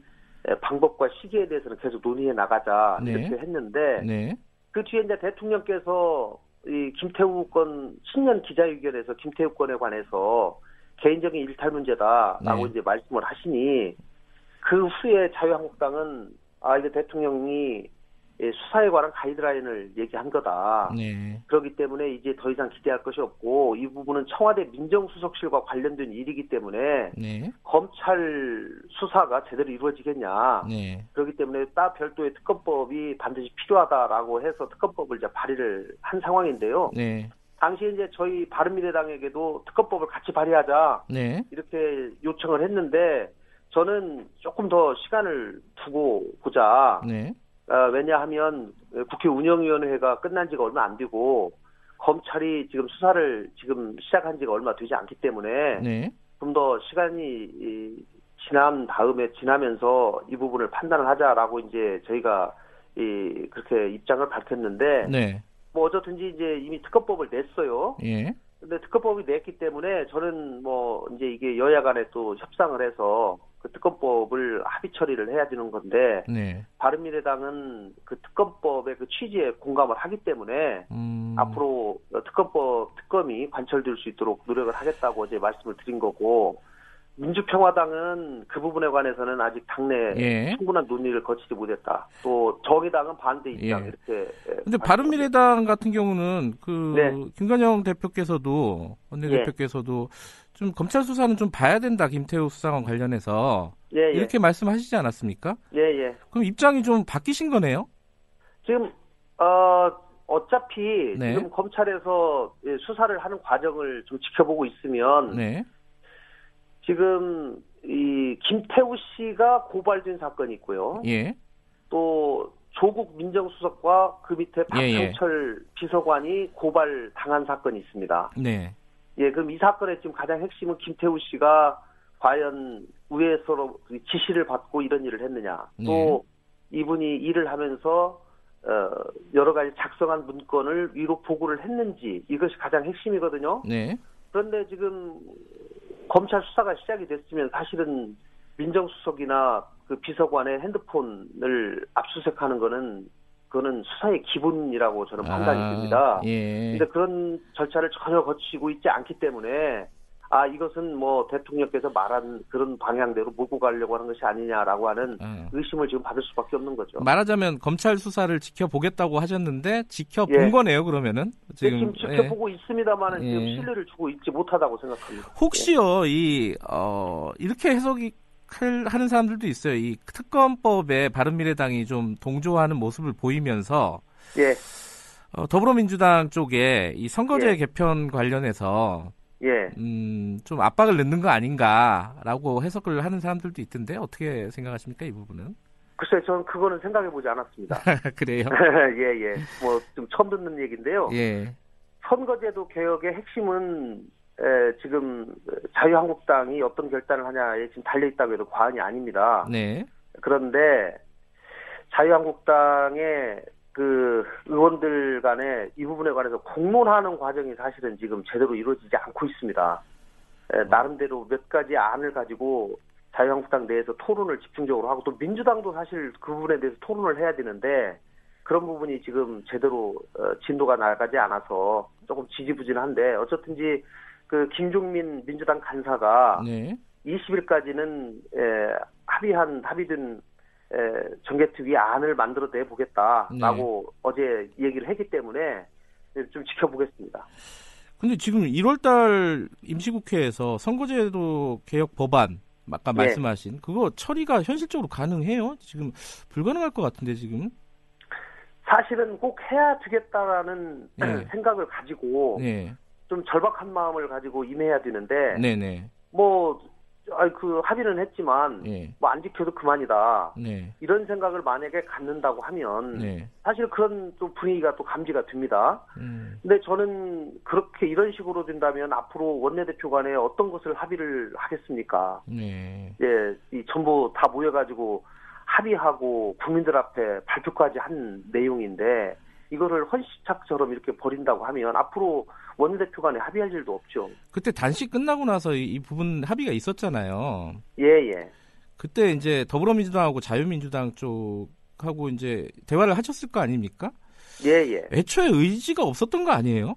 방법과 시기에 대해서는 계속 논의해 나가자 네. 이렇게 했는데 네. 그 뒤에 이제 대통령께서 이 김태우 건 신년 기자회견에서 김태우 건에 관해서 개인적인 일탈 문제다라고 네. 이제 말씀을 하시니 그 후에 자유한국당은 아 이게 대통령이 예, 수사에 관한 가이드라인을 얘기한 거다. 네. 그렇기 때문에 이제 더 이상 기대할 것이 없고 이 부분은 청와대 민정수석실과 관련된 일이기 때문에 네. 검찰 수사가 제대로 이루어지겠냐. 네. 그렇기 때문에 따 별도의 특검법이 반드시 필요하다라고 해서 특검법을 이제 발의를 한 상황인데요. 네. 당시에 이제 저희 바른미래당에게도 특검법을 같이 발의하자 네. 이렇게 요청을 했는데 저는 조금 더 시간을 두고 보자. 네. 어, 왜냐하면 국회 운영위원회가 끝난 지가 얼마 안 되고 검찰이 지금 수사를 지금 시작한 지가 얼마 되지 않기 때문에 네. 좀더 시간이 이, 지난 다음에 지나면서 이 부분을 판단을 하자라고 이제 저희가 이 그렇게 입장을 밝혔는데 네. 뭐 어쨌든지 이제 이미 특검법을 냈어요. 예. 근데 특검법이 냈기 때문에 저는 뭐 이제 이게 여야 간에 또 협상을 해서 그 특검법을 합의 처리를 해야 되는 건데 네. 바른미래당은 그 특검법의 그 취지에 공감을 하기 때문에 음. 앞으로 특검법 특검이 관철될 수 있도록 노력을 하겠다고 어제 말씀을 드린 거고 민주평화당은 그 부분에 관해서는 아직 당내 예. 충분한 논의를 거치지 못했다. 또 정의당은 반대 입장 예. 이렇게. 근데 바른미래당 같은 경우는 그 네. 김관영 대표께서도 원내대표께서도 좀 검찰 수사는 좀 봐야 된다 김태우 수사관 관련해서 예, 예. 이렇게 말씀하시지 않았습니까? 예, 예. 그럼 입장이 좀 바뀌신 거네요? 지금 어 어차피 네. 지금 검찰에서 예, 수사를 하는 과정을 좀 지켜보고 있으면 네. 지금 이 김태우 씨가 고발된 사건이 있고요. 예. 또 조국 민정수석과 그 밑에 예, 예. 박상철 비서관이 고발 당한 사건이 있습니다. 네. 예, 그럼 이 사건의 지금 가장 핵심은 김태우 씨가 과연 위에서 지시를 받고 이런 일을 했느냐. 또 이분이 일을 하면서 어, 여러 가지 작성한 문건을 위로 보고를 했는지 이것이 가장 핵심이거든요. 네. 그런데 지금 검찰 수사가 시작이 됐으면 사실은 민정수석이나 그 비서관의 핸드폰을 압수수색하는 거는 그거는 수사의 기본이라고 저는 판단이 아, 듭니다. 예. 근데 그런 절차를 전혀 거치고 있지 않기 때문에 아 이것은 뭐 대통령께서 말한 그런 방향대로 몰고 가려고 하는 것이 아니냐라고 하는 어. 의심을 지금 받을 수밖에 없는 거죠. 말하자면 검찰 수사를 지켜보겠다고 하셨는데 지켜본 예. 거네요. 그러면은 지금, 지금 지금 지켜보고 있습니다만은 예. 지금 신뢰를 주고 있지 못하다고 생각합니다. 혹시요 이 어, 이렇게 해석이 클- 하는 사람들도 있어요. 이 특검법에 바른미래당이 좀 동조하는 모습을 보이면서 예, 어, 더불어민주당 쪽에 이 선거제 예. 개편 관련해서 예. 음, 좀 압박을 넣는 거 아닌가라고 해석을 하는 사람들도 있던데 어떻게 생각하십니까 이 부분은? 글쎄, 저는 그거는 생각해 보지 않았습니다. 그래요? 예, 예. 뭐, 좀 처음 듣는 얘기인데요. 예. 선거제도 개혁의 핵심은, 에, 지금, 자유한국당이 어떤 결단을 하냐에 지금 달려 있다고 해도 과언이 아닙니다. 네. 그런데, 자유한국당의 그 의원들 간에 이 부분에 관해서 공론하는 과정이 사실은 지금 제대로 이루어지지 않고 있습니다. 에, 나름대로 몇 가지 안을 가지고 자유한국당 내에서 토론을 집중적으로 하고 또 민주당도 사실 그 부분에 대해서 토론을 해야 되는데 그런 부분이 지금 제대로 어, 진도가 나가지 않아서 조금 지지부진한데 어쨌든지 그 김종민 민주당 간사가 네. 20일까지는 합의한 합의된 에, 정개특위 안을 만들어 내 보겠다라고 어제 얘기를 했기 때문에 좀 지켜보겠습니다. 근데 지금 1월달 임시국회에서 선거제도 개혁 법안 아까 네. 말씀하신 그거 처리가 현실적으로 가능해요? 지금 불가능할 것 같은데 지금. 사실은 꼭 해야 되겠다라는 네. 생각을 가지고 네. 좀 절박한 마음을 가지고 임해야 되는데 네, 네. 뭐 아이, 그 합의는 했지만 네. 뭐안 지켜도 그만이다 네. 이런 생각을 만약에 갖는다고 하면 네. 사실 그런 좀 분위기가 또 감지가 됩니다. 음. 근데 저는 그렇게 이런 식으로 된다면 앞으로 원내대표 간에 어떤 것을 합의를 하겠습니까? 네. 예, 이 전부 다 모여가지고 합의하고 국민들 앞에 발표까지 한 내용인데 이거를 헌시착처럼 이렇게 버린다고 하면 앞으로 원내대표 간에 합의할 일도 없죠. 그때 단식 끝나고 나서 이, 이 부분 합의가 있었잖아요. 예, 예. 그때 이제 더불어민주당하고 자유민주당 쪽하고 이제 대화를 하셨을 거 아닙니까? 예, 예. 애초에 의지가 없었던 거 아니에요?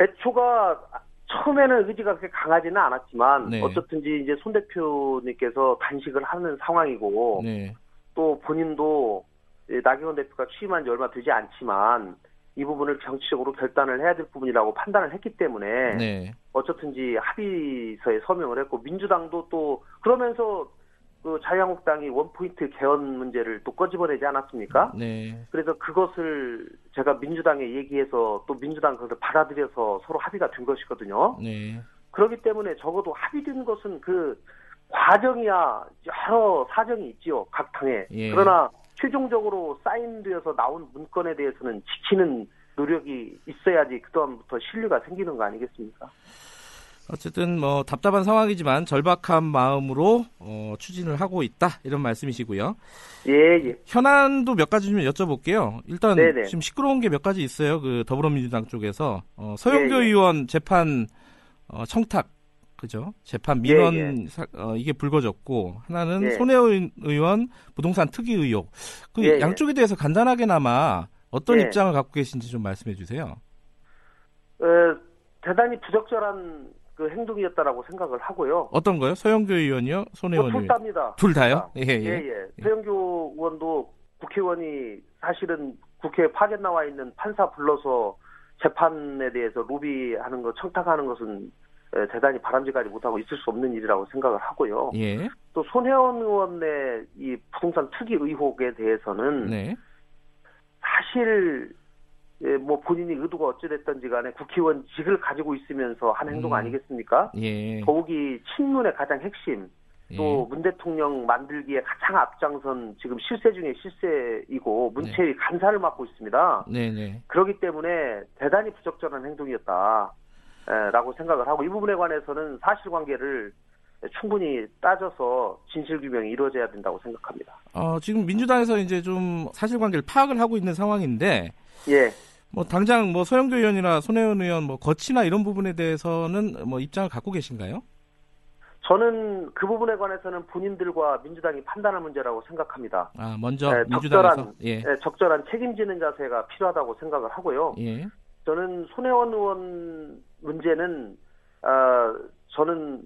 애초가 처음에는 의지가 그렇게 강하지는 않았지만 네. 어쨌든지 이제 손 대표님께서 단식을 하는 상황이고 네. 또 본인도 예, 나경원 대표가 취임한 지 얼마 되지 않지만 이 부분을 정치적으로 결단을 해야 될 부분이라고 판단을 했기 때문에 네. 어쨌든지 합의서에 서명을 했고 민주당도 또 그러면서 그 자유한국당이 원포인트 개헌 문제를 또 꺼집어내지 않았습니까? 네. 그래서 그것을 제가 민주당에 얘기해서 또 민주당 그것을 받아들여서 서로 합의가 된 것이거든요. 네. 그렇기 때문에 적어도 합의된 것은 그 과정이야 여러 사정이 있지요 각 당에 예. 그러나 최종적으로 사인되어서 나온 문건에 대해서는 지키는 노력이 있어야지 그다음부터 신뢰가 생기는 거 아니겠습니까? 어쨌든 뭐 답답한 상황이지만 절박한 마음으로 어, 추진을 하고 있다 이런 말씀이시고요. 예, 예. 현안도 몇 가지 좀 여쭤볼게요. 일단 네네. 지금 시끄러운 게 몇 가지 있어요. 그 더불어민주당 쪽에서 어, 서영교 예, 예. 의원 재판 어, 청탁 그죠? 재판 예, 민원 사- 어, 이게 불거졌고 하나는 예. 손혜원 의원 부동산 투기 의혹. 그 예, 예. 양쪽에 대해서 간단하게나마 어떤 예. 입장을 갖고 계신지 좀 말씀해 주세요. 어, 대단히 부적절한 그 행동이었다라고 생각을 하고요. 어떤 거요? 서영교 의원이요? 손혜원 의원? 다입니다. 둘 다요? 예, 예, 예. 예. 서영교 의원도 국회의원이 사실은 국회에 파견 나와 있는 판사 불러서 재판에 대해서 로비하는 거 청탁하는 것은 에, 대단히 바람직하지 못하고 있을 수 없는 일이라고 생각을 하고요. 예. 또 손혜원 의원의 이 부동산 투기 의혹에 대해서는 네. 사실 예, 뭐 본인이 의도가 어찌됐든지 간에 국회의원직을 가지고 있으면서 한 행동 음. 아니겠습니까? 예. 더욱이 친문의 가장 핵심 또문 대통령 만들기에 가장 앞장선 지금 실세 중에 실세이고 문체위 간사를 맡고 있습니다. 네, 네. 그렇기 때문에 대단히 부적절한 행동이었다. 에, 라고 생각을 하고 이 부분에 관해서는 사실관계를 충분히 따져서 진실 규명이 이루어져야 된다고 생각합니다. 어, 지금 민주당에서 이제 좀 사실관계를 파악을 하고 있는 상황인데, 예, 뭐 당장 뭐 서영교 의원이나 손혜원 의원 뭐 거치나 이런 부분에 대해서는 뭐 입장을 갖고 계신가요? 저는 그 부분에 관해서는 본인들과 민주당이 판단할 문제라고 생각합니다. 아, 먼저 네, 민주당에서 적절한, 예. 예, 적절한 책임지는 자세가 필요하다고 생각을 하고요. 예. 저는 손혜원 의원 문제는 아, 저는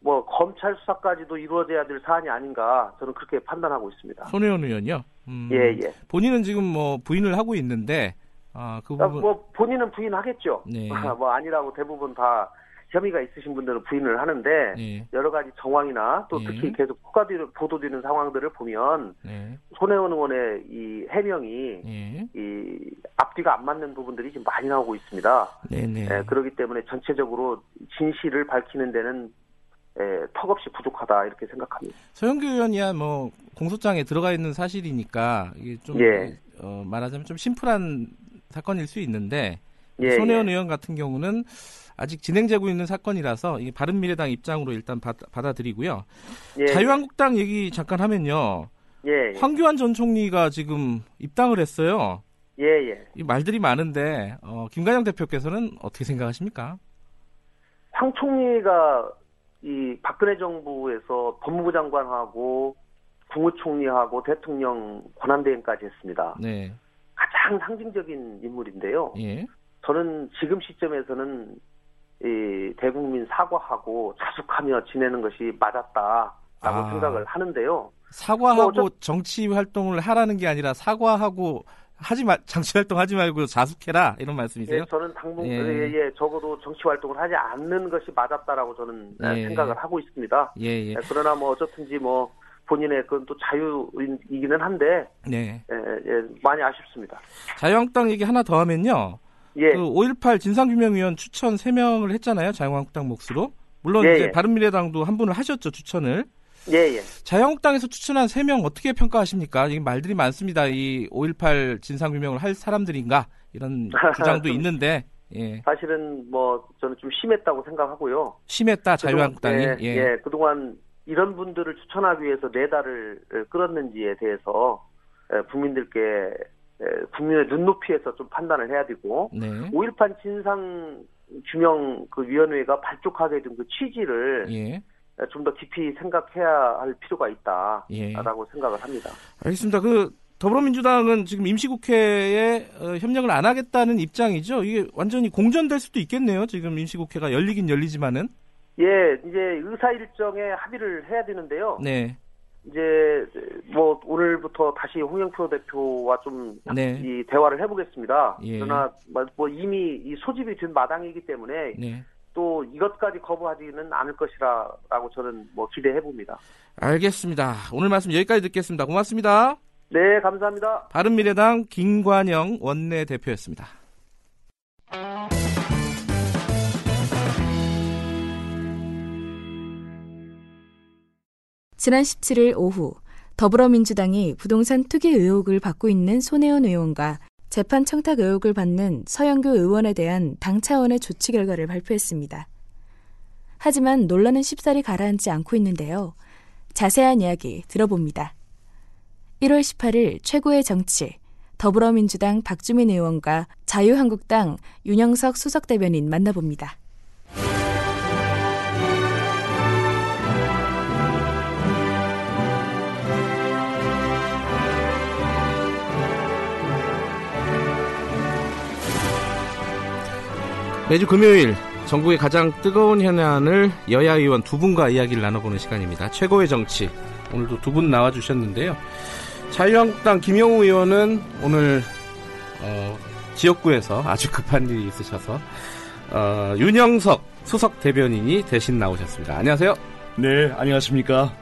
뭐 검찰 수사까지도 이루어져야 될 사안이 아닌가 저는 그렇게 판단하고 있습니다. 손혜원 의원요. 음, 예, 예. 본인은 지금 뭐 부인을 하고 있는데 아, 그 아, 부분 뭐 본인은 부인하겠죠. 네. 뭐 아니라고 대부분 다 혐의가 있으신 분들은 부인을 하는데 예. 여러 가지 정황이나 또 예. 특히 계속 포괄되는 보도되는 상황들을 보면 네. 손혜원 의원의 이 해명이 예. 이 앞뒤가 안 맞는 부분들이 지금 많이 나오고 있습니다. 네, 네. 예, 그렇기 때문에 전체적으로 진실을 밝히는 데는 예, 턱없이 부족하다 이렇게 생각합니다. 서영교 의원이야 뭐 공소장에 들어가 있는 사실이니까 이게 좀 예. 어, 말하자면 좀 심플한 사건일 수 있는데 예, 손혜원 예. 의원 같은 경우는 아직 진행되고 있는 사건이라서 바른미래당 입장으로 일단 받, 받아들이고요. 예, 자유한국당 얘기 잠깐 하면요. 예, 예. 황교안 전 총리가 지금 입당을 했어요. 예, 예. 이 말들이 많은데 어, 김관영 대표께서는 어떻게 생각하십니까? 황 총리가 이 박근혜 정부에서 법무부 장관하고 국무총리하고 대통령 권한대행까지 했습니다. 네, 가장 상징적인 인물인데요. 예, 저는 지금 시점에서는 이 대국민 사과하고 자숙하며 지내는 것이 맞았다라고 아. 생각을 하는데요. 사과하고 뭐 정치 활동을 하라는 게 아니라 사과하고 하지 마 정치 활동 하지 말고 자숙해라 이런 말씀이세요? 예, 저는 당분 예. 예. 예, 적어도 정치 활동을 하지 않는 것이 맞았다라고 저는 예. 생각을 하고 있습니다. 예, 예, 예, 그러나 뭐 어쨌든지 뭐 본인의 그건 또 자유이기는 한데 네. 예, 예, 많이 아쉽습니다. 자유한국당 얘기 하나 더 하면요. 예, 그5.18 진상규명위원 추천 3명을 했잖아요. 자유한국당 몫으로. 물론 예, 이제 예. 바른미래당도 한 분을 하셨죠, 추천을. 예, 예. 자유한국당에서 추천한 3명 어떻게 평가하십니까? 이 말들이 많습니다. 이 5.18 진상규명을 할 사람들인가? 이런 주장도 좀- 있는데, 예. 사실은 뭐 저는 좀 심했다고 생각하고요. 심했다, 자유한국당이. 그동안, 예, 예, 그동안 이런 분들을 추천하기 위해서 네 달을 에, 끌었는지에 대해서 에, 국민들께 에, 국민의 눈높이에서 좀 판단을 해야 되고 네. 5.18 진상 규명 그 위원회가 발족하게 된 그 취지를 예. 좀더 깊이 생각해야 할 필요가 예. 있다라고 생각을 합니다. 알겠습니다. 그 더불어민주당은 지금 임시국회에 어, 협력을 안 하겠다는 입장이죠. 이게 완전히 공전될 수도 있겠네요. 지금 임시국회가 열리긴 열리지만은. 예, 이제 의사 일정에 합의를 해야 되는데요. 네. 이제 뭐 오늘부터 다시 홍영표 대표와 좀이 네. 대화를 해보겠습니다. 예. 그러나 뭐 이미 이 소집이 된 마당이기 때문에 네. 또 이것까지 거부하지는 않을 것이라라고 저는 뭐 기대해 봅니다. 알겠습니다. 오늘 말씀 여기까지 듣겠습니다. 고맙습니다. 네, 감사합니다. 바른미래당 김관영 원내대표였습니다. 지난 17일 오후 더불어민주당이 부동산 투기 의혹을 받고 있는 손혜원 의원과 재판 청탁 의혹을 받는 서영교 의원에 대한 당 차원의 조치 결과를 발표했습니다. 하지만 논란은 쉽사리 가라앉지 않고 있는데요. 자세한 이야기 들어봅니다. 1월 18일 최고의 정치 더불어민주당 박주민 의원과 자유한국당 윤영석 수석대변인 만나봅니다. 매주 금요일 전국의 가장 뜨거운 현안을 여야 의원 두 분과 이야기를 나눠보는 시간입니다. 최고의 정치. 오늘도 두 분 나와주셨는데요. 자유한국당 김영우 의원은 오늘 어, 지역구에서 아주 급한 일이 있으셔서 어, 윤영석 수석 대변인이 대신 나오셨습니다. 안녕하세요. 네, 안녕하십니까.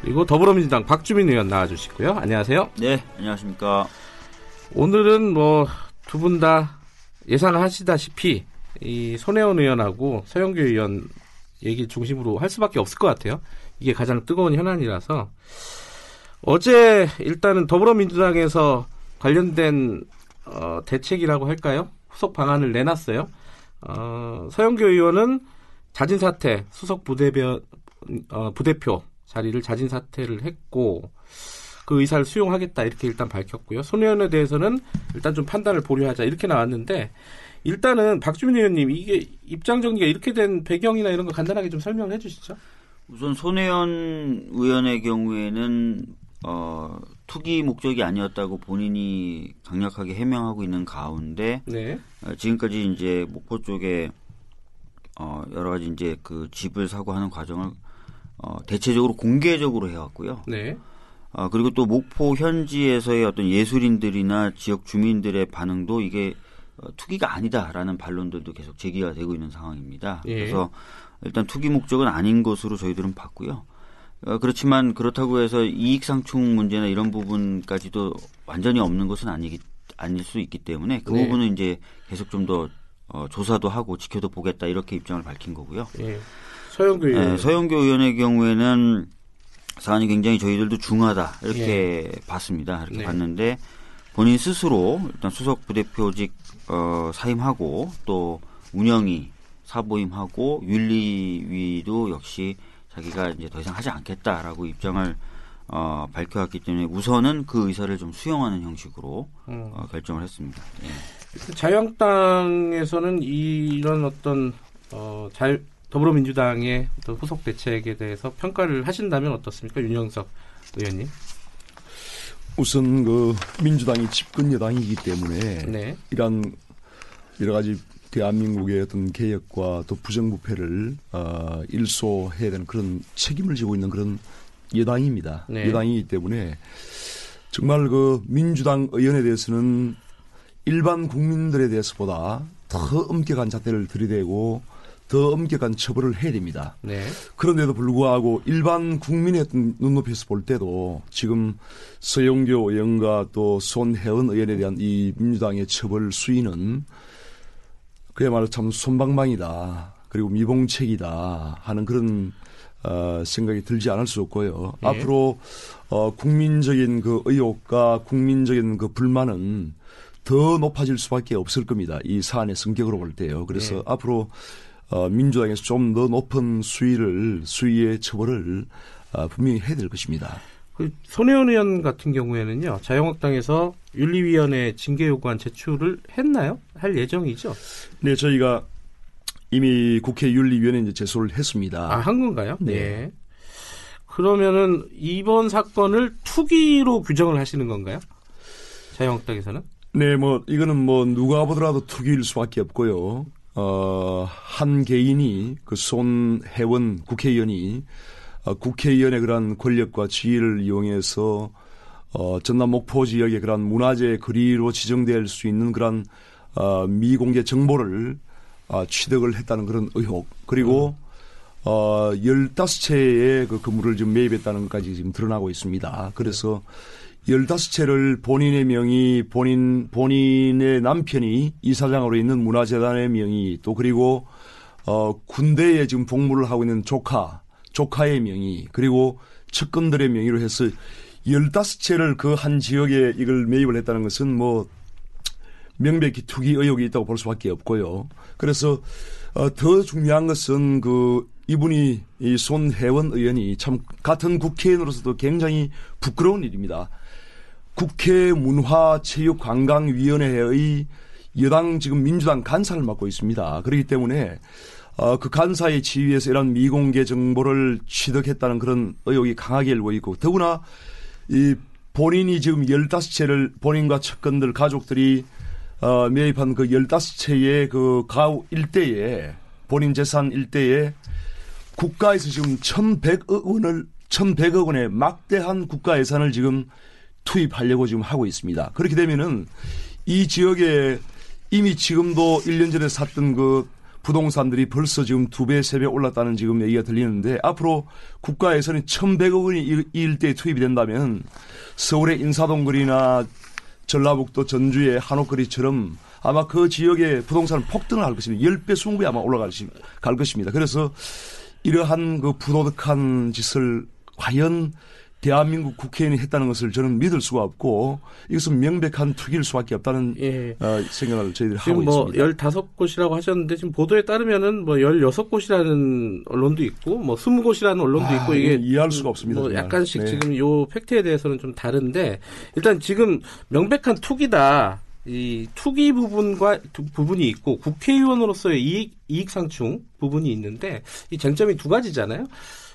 그리고 더불어민주당 박주민 의원 나와주시고요. 안녕하세요. 네, 안녕하십니까. 오늘은 뭐 두 분 다 예상하시다시피 이 손혜원 의원하고 서영교 의원 얘기 중심으로 할 수밖에 없을 것 같아요. 이게 가장 뜨거운 현안이라서 어제 일단은 더불어민주당에서 관련된 어, 대책이라고 할까요? 후속 방안을 내놨어요. 어, 서영교 의원은 자진 사퇴 수석 부대변 어, 부대표 자리를 자진 사퇴를 했고 그 의사를 수용하겠다 이렇게 일단 밝혔고요. 손 의원에 대해서는 일단 좀 판단을 보류하자 이렇게 나왔는데 일단은 박주민 의원님 이게 입장 정리가 이렇게 된 배경이나 이런 거 간단하게 좀 설명을 해주시죠. 우선 손혜원 의원의 경우에는 어, 투기 목적이 아니었다고 본인이 강력하게 해명하고 있는 가운데 네, 어, 지금까지 이제 목포 쪽에 어, 여러 가지 이제 그 집을 사고 하는 과정을 어, 대체적으로 공개적으로 해왔고요. 네. 어, 그리고 또 목포 현지에서의 어떤 예술인들이나 지역 주민들의 반응도 이게 어, 투기가 아니다라는 반론들도 계속 제기가 되고 있는 상황입니다. 예. 그래서 일단 투기 목적은 아닌 것으로 저희들은 봤고요. 어, 그렇지만 그렇다고 해서 이익 상충 문제나 이런 부분까지도 완전히 없는 것은 아니기 아닐 수 있기 때문에 그 네. 부분은 이제 계속 좀더 어, 조사도 하고 지켜도 보겠다 이렇게 입장을 밝힌 거고요. 예. 서영교 네, 의원. 서영교 의원의 경우에는 사안이 굉장히 저희들도 중하다 이렇게 봤습니다. 이렇게 네. 봤는데 본인 스스로 일단 수석 부대표직 어, 사임하고 또 운영이 사보임하고 윤리위도 역시 자기가 이제 더 이상 하지 않겠다라고 입장을 어, 밝혀왔기 때문에 우선은 그 의사를 좀 수용하는 형식으로 음. 어, 결정을 했습니다. 예. 자유한국당에서는 이런 어떤 어, 잘 더불어민주당의 어떤 후속 대책에 대해서 평가를 하신다면 어떻습니까, 윤영석 의원님? 우선 그 민주당이 집권 여당이기 때문에 네. 이런 여러 가지 대한민국의 어떤 개혁과 또 부정부패를 어, 일소해야 되는 그런 책임을 지고 있는 그런 여당입니다. 네. 여당이기 때문에 정말 그 민주당 의원에 대해서는 일반 국민들에 대해서보다 더 엄격한 잣대를 들이대고 더 엄격한 처벌을 해야 됩니다. 네. 그런데도 불구하고 일반 국민의 눈높이에서 볼 때도 지금 서영교 의원과 또 손혜원 의원에 대한 이 민주당의 처벌 수위는 그야말로 참 손방망이다. 그리고 미봉책이다 하는 그런 어, 생각이 들지 않을 수 없고요. 예. 앞으로 어, 국민적인 그 의혹과 국민적인 그 불만은 더 높아질 수밖에 없을 겁니다. 이 사안의 성격으로 볼 때요. 그래서 예. 앞으로 어, 민주당에서 좀 더 높은 수위를 수위의 처벌을 어, 분명히 해야 될 것입니다. 그 손혜원 의원 같은 경우에는요, 자유한국당에서 윤리위원회 징계 요구안 제출을 했나요? 할 예정이죠? 네, 저희가 이미 국회 윤리위원회에 이제 제소를 했습니다. 아, 한 건가요? 네. 예. 그러면은 이번 사건을 투기로 규정을 하시는 건가요? 자유한국당에서는? 네, 뭐 이거는 뭐 누가 보더라도 투기일 수밖에 없고요. 어, 한 개인이 그 손혜원 국회의원이 어, 국회의원의 그러한 권력과 지위를 이용해서 어, 전남 목포 지역의 그러한 문화재 거리로 지정될 수 있는 그러한 어, 미공개 정보를 어, 취득을 했다는 그런 의혹. 그리고 어, 15채의 그 건물을 지금 매입했다는 것까지 지금 드러나고 있습니다. 그래서 15채를 본인의 명의, 본인, 본인의 남편이 이사장으로 있는 문화재단의 명의, 또 그리고, 어, 군대에 지금 복무를 하고 있는 조카, 조카의 명의, 그리고 측근들의 명의로 해서 15채를 그 한 지역에 이걸 매입을 했다는 것은 뭐, 명백히 투기 의혹이 있다고 볼 수밖에 없고요. 그래서 어, 더 중요한 것은 그 이분이 이 손혜원 의원이 참 같은 국회의원으로서도 굉장히 부끄러운 일입니다. 국회 문화체육관광위원회의 여당 지금 민주당 간사를 맡고 있습니다. 그렇기 때문에 어, 그 간사의 지위에서 이런 미공개 정보를 취득했다는 그런 의혹이 강하게 일고 있고 더구나 이 본인이 지금 15채를 본인과 측근들 가족들이 어, 매입한 그 15채의 그 가우 일대에 본인 재산 일대에 국가에서 지금 1,100억 원을 1,100억 원의 막대한 국가 예산을 지금 투입하려고 지금 하고 있습니다. 그렇게 되면은 이 지역에 이미 지금도 1년 전에 샀던 그 부동산들이 벌써 지금 두 배, 세 배 올랐다는 지금 얘기가 들리는데 앞으로 국가 예산이 1,100억 원이 이, 이 일대에 투입이 된다면 서울의 인사동거리나 전라북도 전주의 한옥거리처럼 아마 그 지역의 부동산은 폭등을 할 것입니다. 10배, 20배 아마 올라갈 시- 갈 것입니다. 그래서 이러한 그 부도덕한 짓을 과연 대한민국 국회의원이 했다는 것을 저는 믿을 수가 없고 이것은 명백한 투기일 수밖에 없다는 예. 어, 생각을 저희들이 하고 지금 뭐 있습니다. 15곳이라고 하셨는데 지금 보도에 따르면은 뭐 16곳이라는 언론도 있고 뭐 20곳이라는 언론도 아, 있고 이게 이해할 수가 없습니다, 뭐. 약간씩 네. 지금 요 팩트에 대해서는 좀 다른데 일단 지금 명백한 투기다. 이 투기 부분과 두- 부분이 있고 국회의원으로서의 이익, 이익 상충 부분이 있는데 이 쟁점이 두 가지잖아요.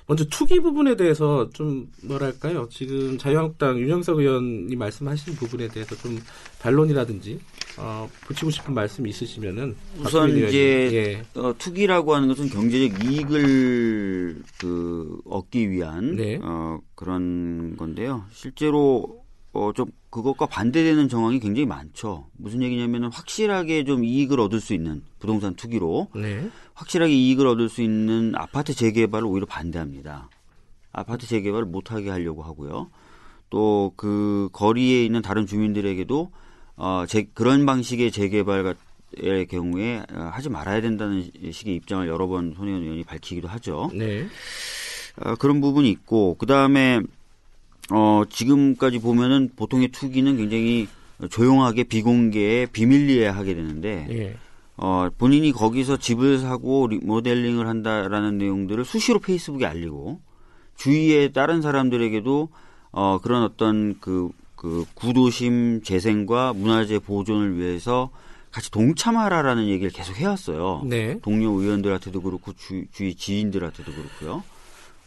먼저 투기 부분에 대해서 좀 뭐랄까요? 지금 자유한국당 윤영석 의원이 말씀하신 부분에 대해서 좀 반론이라든지 어, 붙이고 싶은 말씀 있으시면은 우선 이제 의원님. 어, 투기라고 하는 것은 경제적 이익을 그 얻기 위한 네. 어, 그런 건데요. 실제로 어, 좀 그것과 반대되는 정황이 굉장히 많죠. 무슨 얘기냐면은 확실하게 좀 이익을 얻을 수 있는 부동산 투기로 예. 네. 확실하게 이익을 얻을 수 있는 아파트 재개발을 오히려 반대합니다. 아파트 재개발을 못하게 하려고 하고요. 또 그 거리에 있는 다른 주민들에게도 어, 제, 그런 방식의 재개발의 경우에 어, 하지 말아야 된다는 식의 입장을 여러 번 손혜원 의원이 밝히기도 하죠. 네. 어, 그런 부분이 있고 그 다음에 어, 지금까지 보면은 보통의 투기는 굉장히 조용하게 비공개에 비밀리에 하게 되는데 예. 어, 본인이 거기서 집을 사고 리모델링을 한다라는 내용들을 수시로 페이스북에 알리고 주위에 다른 사람들에게도 어, 그런 어떤 그, 그 구도심 재생과 문화재 보존을 위해서 같이 동참하라라는 얘기를 계속 해왔어요. 네. 동료 의원들한테도 그렇고 주, 주위 지인들한테도 그렇고요.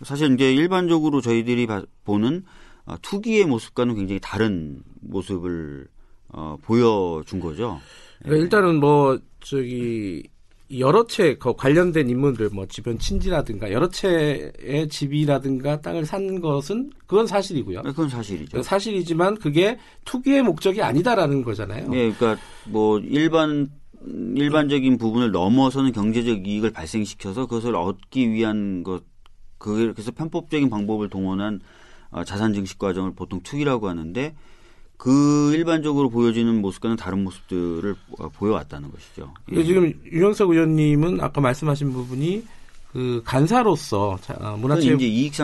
사실 이제 일반적으로 저희들이 봐- 보는 어, 투기의 모습과는 굉장히 다른 모습을 어, 보여준 거죠. 그러니까 일단은 뭐 저기 여러 채그 관련된 인물들 뭐 주변 친지라든가 여러 채의 집이라든가 땅을 산 것은 그건 사실이고요. 네, 그건 사실이죠. 사실이지만 그게 투기의 목적이 아니다라는 거잖아요. 예, 그러니까 뭐 일반 일반적인 부분을 넘어서는 경제적 이익을 발생시켜서 그것을 얻기 위한 것 그- 그래서 편법적인 방법을 동원한 어, 자산 증식 과정을 보통 투기라고 하는데 그 일반적으로 보여지는 모습과는 다른 모습들을 어, 보여왔다는 것이죠. 근데 지금 윤영석 의원님은 아까 말씀하신 부분이 그 간사로서 자, 어, 문화체육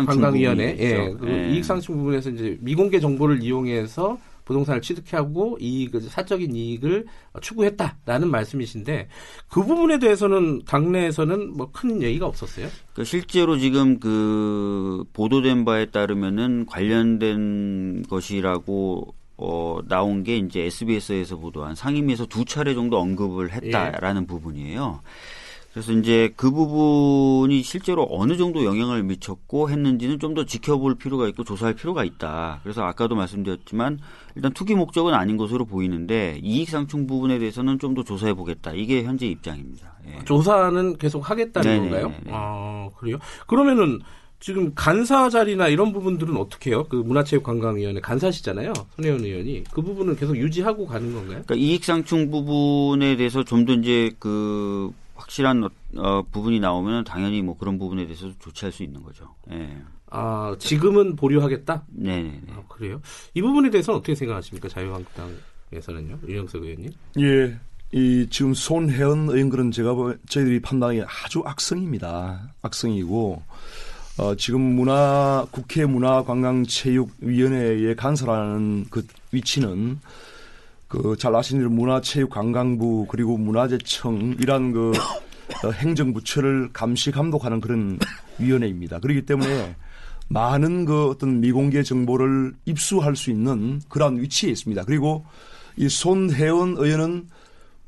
관광위원회 예. 그 예. 이익상충 부분에서 이제 미공개 정보를 이용해서 부동산을 취득하고 이익 사적인 이익을 추구했다라는 말씀이신데 그 부분에 대해서는 당내에서는 뭐 큰 얘기가 없었어요. 그 실제로 지금 그 보도된 바에 따르면은 관련된 것이라고 어 나온 게 이제 SBS에서 보도한 상임위에서 두 차례 정도 언급을 했다라는 부분이에요. 그래서 이제 그 부분이 실제로 어느 정도 영향을 미쳤고 했는지는 좀 더 지켜볼 필요가 있고 조사할 필요가 있다. 그래서 아까도 말씀드렸지만 일단 투기 목적은 아닌 것으로 보이는데 이익 상충 부분에 대해서는 좀 더 조사해 보겠다. 이게 현재 입장입니다. 예. 조사는 계속 하겠다는 네네네네. 건가요? 아 그래요? 그러면은 지금 간사 자리나 이런 부분들은 어떻게 해요? 그 문화체육관광위원회 간사시잖아요, 손혜원 의원이 그 부분은 계속 유지하고 가는 건가요? 그러니까 이익 상충 부분에 대해서 좀 더 이제 그 확실한 어, 어, 부분이 나오면 당연히 뭐 그런 부분에 대해서 조치할 수 있는 거죠. 예. 아 지금은 보류하겠다. 네네네. 아, 그래요? 이 부분에 대해서는 어떻게 생각하십니까? 자유한국당에서는요, 윤영석 의원님? 예. 이 지금 손혜원 의원들은 제가 보 저희들이 판단하기에 아주 악성입니다. 악성이고 어, 지금 문화 국회 문화관광체육위원회의 간사라는 그 위치는 그 잘 아시는 문화체육관광부 그리고 문화재청이란 그 어, 행정부처를 감시 감독하는 그런 위원회입니다. 그렇기 때문에 많은 그 어떤 미공개 정보를 입수할 수 있는 그러한 위치에 있습니다. 그리고 이 손혜원 의원은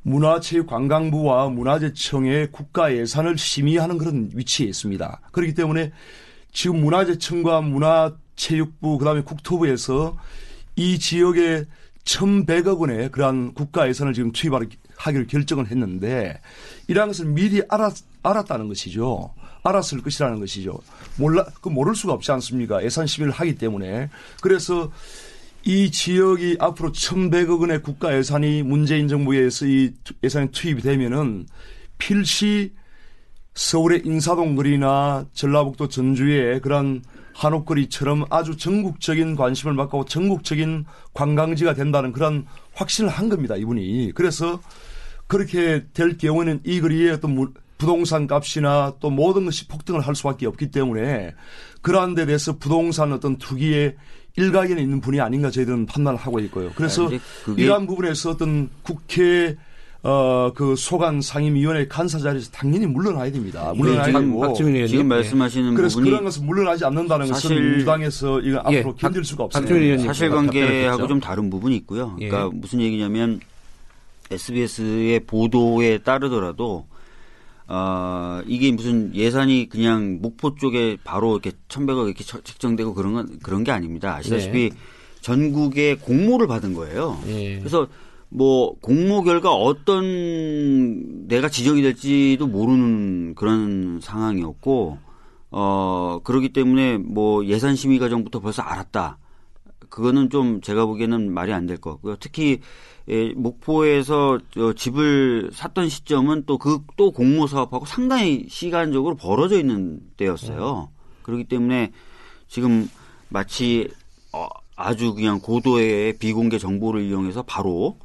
문화체육관광부와 문화재청의 국가 예산을 심의하는 그런 위치에 있습니다. 그렇기 때문에 지금 문화재청과 문화체육부 그다음에 국토부에서 이 지역 에 1,100억 원의 그러한 국가 예산을 지금 투입하기로 결정을 했는데 이러한 것을 미리 알았, 알았다는 것이죠. 알았을 것이라는 것이죠. 몰라, 그 모를 수가 없지 않습니까? 예산 심의를 하기 때문에. 그래서 이 지역이 앞으로 1,100억 원의 국가 예산이 문재인 정부에 의해서 이 투- 예산이 투입이 되면은 필시 서울의 인사동 거리나 전라북도 전주의 그런 한옥거리처럼 아주 전국적인 관심을 받고 전국적인 관광지가 된다는 그런 확신을 한 겁니다, 이분이. 그래서 그렇게 될 경우에는 이 거리에 어떤 무- 부동산 값이나 또 모든 것이 폭등을 할 수밖에 없기 때문에 그러한 데 대해서 부동산 어떤 투기에 일각에는 있는 분이 아닌가 저희들은 판단을 하고 있고요. 그래서 아, 그게- 이러한 부분에서 어떤 국회 어, 그 소관 상임위원회 간사 자리에서 당연히 물러나야 됩니다. 물러나야 지금 되고. 지금 예. 말씀하시는 그래서 부분이 그런 것은 물러나지 않는다는 것은 사실- 민주당에서 이거 예, 앞으로 견딜 수가 없습니다. 사실관계하고 좀 다른 부분이 있고요. 예. 그러니까 무슨 얘기냐면 SBS의 보도에 따르더라도 어, 이게 무슨 예산이 그냥 목포 쪽에 바로 이렇게 천백억 이렇게 처- 책정되고 그런 건 그런 게 아닙니다. 아시다시피 전국에 공모를 받은 거예요. 예. 그래서 뭐 공모 결과 어떤 내가 지정이 될지도 모르는 그런 상황이었고 어 그러기 때문에 뭐 예산 심의 과정부터 벌써 알았다. 그거는 좀 제가 보기에는 말이 안 될 것 같고요. 특히 예, 목포에서 저 집을 샀던 시점은 또그 또 공모 사업하고 상당히 시간적으로 벌어져 있는 때였어요. 그렇기 때문에 지금 마치 어, 아주 그냥 고도의 비공개 정보를 이용해서 바로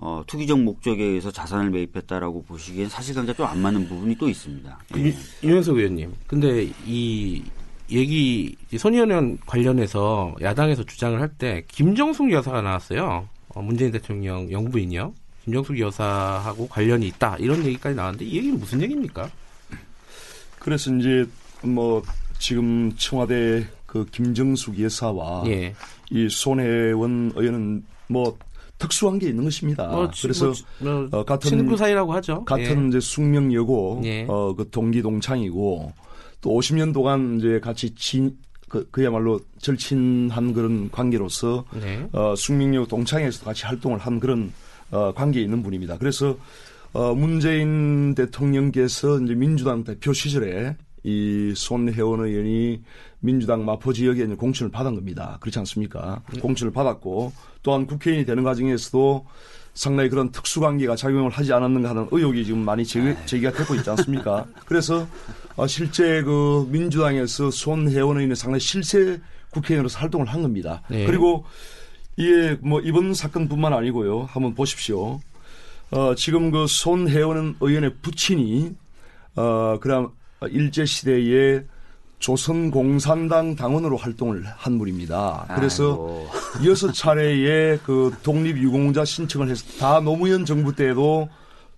어, 투기적 목적에 의해서 자산을 매입했다라고 보시기엔 사실관계가 좀안 맞는 부분이 또 있습니다. 예. 유- 유현석 의원님, 근데 이 얘기 손희연 의원 관련해서 야당에서 주장을 할 때 김정숙 여사가 나왔어요. 어, 문재인 대통령 영부인이요. 김정숙 여사하고 관련이 있다 이런 얘기까지 나왔는데 이 얘기는 무슨 얘기입니까? 그래서 이제 뭐 지금 청와대 그 김정숙 여사와 예. 이 손혜원 의원은 뭐 특수한 게 있는 것입니다. 뭐, 지- 그래서 뭐, 뭐 어, 같은 친구 사이라고 하죠. 같은 이제 숙명여고 예. 어, 그 동기 동창이고 또 50년 동안 이제 같이 친 그, 그야말로 절친한 그런 관계로서 예. 네. 어, 숙명여 동창회에서 같이 활동을 한 그런 어, 관계에 있는 분입니다. 그래서 어, 문재인 대통령께서 이제 민주당 대표 시절에 이 손혜원 의원이 민주당 마포 지역에 이제 공천을 받은 겁니다. 그렇지 않습니까? 공천을 받았고 또한 국회의원이 되는 과정에서도 상당히 그런 특수관계가 작용을 하지 않았는가 하는 의혹이 지금 많이 제기, 제기가 되고 있지 않습니까? 그래서 어, 실제 그 민주당에서 손혜원 의원이 상당히 실세 국회의원으로서 활동을 한 겁니다. 네. 그리고 이게 뭐 이번 사건뿐만 아니고요. 한번 보십시오. 어, 지금 그 손혜원 의원의 부친이 어, 그럼 일제 시대에 조선공산당 당원으로 활동을 한 분입니다. 그래서 아이고. 여섯 차례의 그 독립유공자 신청을 해서 다 노무현 정부 때에도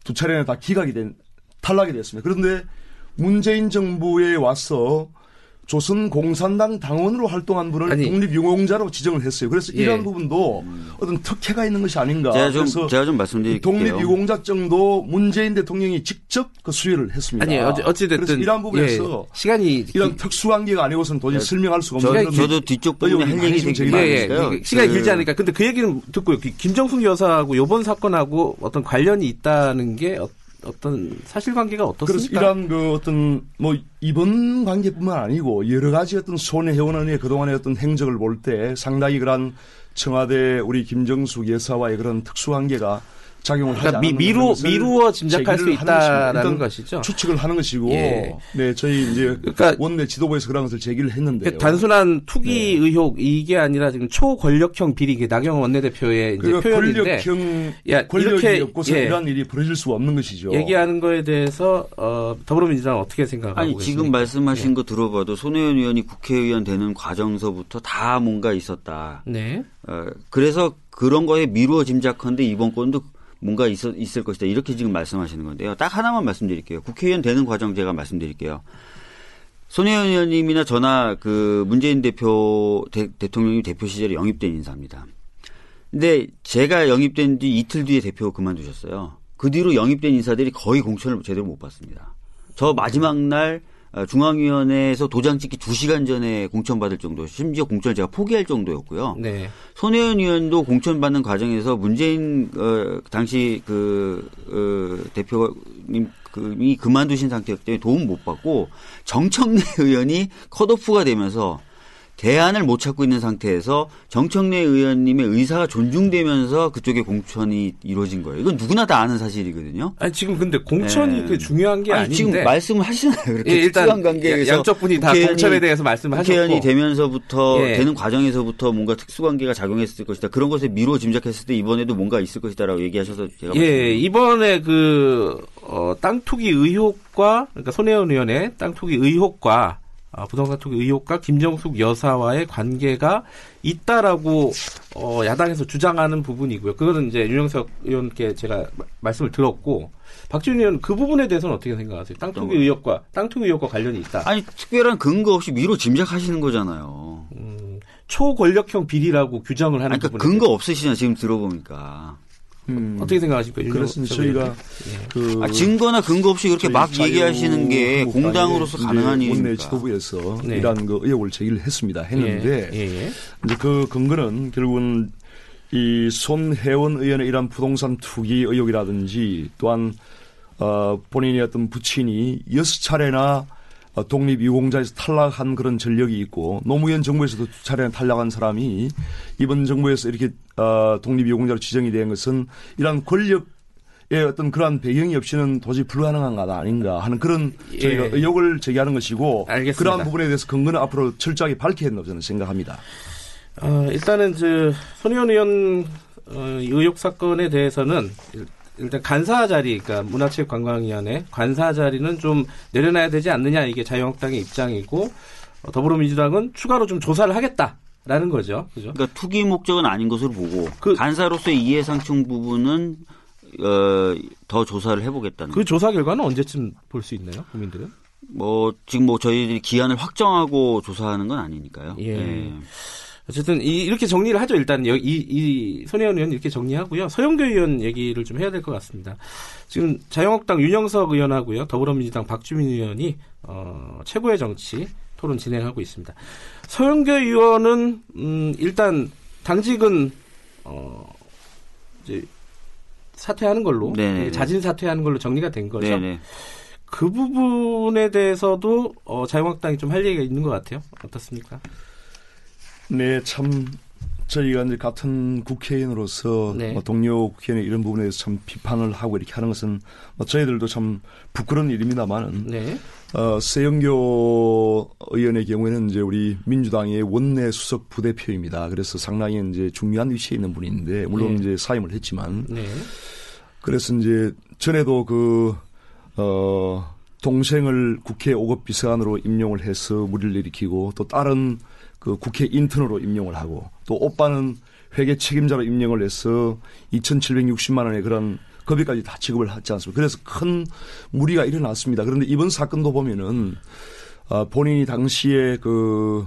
두 차례나 다 기각이 된 탈락이 됐습니다. 그런데 문재인 정부에 와서 조선 공산당 당원으로 활동한 분을 아니. 독립유공자로 지정을 했어요. 그래서 예. 이러한 부분도 어떤 특혜가 있는 것이 아닌가. 제가 좀 그래서 제가 좀 말씀드릴게요. 독립유공자증도 문재인 대통령이 직접 그 수여를 했습니다. 아니 어찌 어찌 그래서 됐든 이러한 부분에서 예, 시간이 이런 특수관계가 아니고서는 도저히 설명할 수가 저, 없는 그런 저도 뒤쪽 부분에 할 얘기 좀 되게 예, 예. 많으니까요. 시간이 그- 길지 않으니까. 근데 그 얘기는 듣고요. 그 김정숙 여사하고 요번 사건하고 어떤 관련이 있다는 게 어, 떤 사실관계가 어떻습니까? 이러한 그 어떤 뭐 이번 관계뿐만 아니고 여러 가지 어떤 손혜원 의원의 그동안의 어떤 행적을 볼 때 상당히 그런 청와대 우리 김정숙 여사와의 그런 특수관계가 작용을 하지 그러니까 미, 않았는 미루, 미루어 짐작할 수. 있다라는 것이죠. 추측을 하는 것이고 예. 네 저희 이제 그러니까 원내 지도부에서 그런 것을 제기를 했는데요. 그 단순한 투기 네. 의혹 이게 아니라 지금 초권력형 비리 이게 나경원 원내대표의 이제 그러니까 표현인데 권력형 야, 권력이 이렇게, 없고서 예. 이러한 일이 벌어질 수가 없는 것이죠. 얘기하는 거에 대해서 어, 더불어민주당은 어떻게 생각하고 아니 계십니까? 지금 말씀하신 예. 거 들어봐도 손혜원 의원이 국회의원 되는 과정서부터 다 뭔가 있었다. 네. 어, 그래서 그런 거에 미루어 짐작컨대 이번 건도 뭔가 있, 있을 것이다. 이렇게 지금 말씀하시는 건데요. 딱 하나만 말씀드릴게요. 국회의원 되는 과정 제가 말씀드릴게요. 손혜원 의원님이나 저나 그 문재인 대표 대, 대통령이 대표 시절에 영입된 인사입니다. 근데 제가 영입된 뒤 이틀 뒤에 대표 그만두셨어요. 그 뒤로 영입된 인사들이 거의 공천을 제대로 못 받습니다. 저 마지막 날 어, 중앙위원회에서 도장 찍기 2시간 전에 공천받을 정도, 심지어 공천을 제가 포기할 정도였고요. 네. 손혜원 의원도 공천받는 과정에서 문재인 어, 당시 그 어, 대표님 그이 그만두신 상태였기 때문에 도움 못 받고 정청래 의원이 컷오프가 되면서 대안을 못 찾고 있는 상태에서 정청래 의원님의 의사가 존중되면서 그쪽에 공천이 이루어진 거예요. 이건 누구나 다 아는 사실이거든요. 아니 지금 근데 공천이 네. 그 중요한 게 아니, 아닌데 지금 말씀을 하시잖아요. 그렇게 예, 일단 관계에서 양쪽 분이 다 국회의원이- 공천에 대해서 말씀을 국회의원이 하셨고 되면서부터 예. 되는 과정에서부터 뭔가 특수관계가 작용했을 것이다. 그런 것에 미루어 짐작했을 때 이번에도 뭔가 있을 것이다라고 얘기하셔서 제가 예, 말씀드린 이번에 그, 어, 땅 투기 의혹과, 그러니까 손혜원 의원의 땅 투기 의혹과, 아, 부동산 투기 의혹과 김정숙 여사와의 관계가 있다라고, 어, 야당에서 주장하는 부분이고요. 그거는 이제 윤영석 의원께 제가 마- 말씀을 들었고, 박지훈 의원 그 부분에 대해서는 어떻게 생각하세요? 땅 투기 의혹과, 땅 투기 의혹과 관련이 있다. 아니 특별한 근거 없이 미루어 짐작하시는 거잖아요. 음, 초권력형 비리라고 규정을 하는 그러니까 근거 없으시잖아요. 지금 들어보니까. 음. 어떻게 생각하십니까? 그렇습니다. 저희가 예. 그 아, 증거나 근거 없이 그렇게 막 얘기하시는 게 공당으로서 가능한 일입니까? 원내 지도부에서 네. 이러한 그 의혹을 제기를 했습니다. 했는데 예. 예. 이제 그 근거는 결국은 이 손혜원 의원의 이러한 부동산 투기 의혹이라든지 또한 어, 본인의 어떤 부친이 여섯 차례나 어, 독립유공자에서 탈락한 그런 전력이 있고 노무현 정부에서도 두 차례나 탈락한 사람이 이번 정부에서 이렇게 어, 독립유공자로 지정이 된 것은 이러한 권력의 어떤 그러한 배경이 없이는 도저히 불가능한 것 아닌가 하는 그런 저희가 예. 의혹을 제기하는 것이고 알겠습니다. 그러한 부분에 대해서 근거는 앞으로 철저하게 밝혀야 된다고 저는 생각합니다. 어, 일단은 그 손희원 의원 어, 의혹 사건에 대해서는 일단 간사 자리, 그러니까 문화체육관광위원회 관사 자리는 좀 내려놔야 되지 않느냐 이게 자유한국당의 입장이고 어, 더불어민주당은 추가로 좀 조사를 하겠다 라는 거죠. 그죠? 그러니까 투기 목적은 아닌 것으로 보고 그, 간사로서의 이해상충 부분은 어, 더 조사를 해보겠다는. 그 조사 결과는 언제쯤 볼 수 있나요, 국민들은? 뭐 지금 뭐 저희들이 기한을 확정하고 조사하는 건 아니니까요. 예. 예. 어쨌든 이, 렇게 정리를 하죠. 일단 이, 이 손혜원 의원 이렇게 정리하고요. 서영교 의원 얘기를 좀 해야 될 것 같습니다. 지금 자유한국당 윤영석 의원하고요. 더불어민주당 박주민 의원이 어, 최고의 정치 토론 진행하고 있습니다. 서영교 의원은 음, 일단 당직은 어, 이제 사퇴하는 걸로 네네. 자진 사퇴하는 걸로 정리가 된 거죠. 네네. 그 부분에 대해서도 어, 자유한국당이 좀 할 얘기가 있는 것 같아요. 어떻습니까? 네, 참 저희가 이제 같은 국회의원으로서 네. 뭐 동료 국회의원 이런 부분에 대해서 참 비판을 하고 이렇게 하는 것은 뭐 저희들도 참 부끄러운 일입니다만은 네. 어, 세영교 의원의 경우에는 이제 우리 민주당의 원내 수석 부대표입니다. 그래서 상당히 이제 중요한 위치에 있는 분인데 물론 네. 이제 사임을 했지만 네. 그래서 이제 전에도 그 어, 동생을 국회 5급 비서관으로 임용을 해서 무리를 일으키고 또 다른 그 국회 인턴으로 임용을 하고 또 오빠는 회계 책임자로 임명을 해서 2,760만 원의 그런 급여까지 다 지급을 하지 않습니까? 그래서 큰 무리가 일어났습니다. 그런데 이번 사건도 보면은 어, 본인이 당시에 그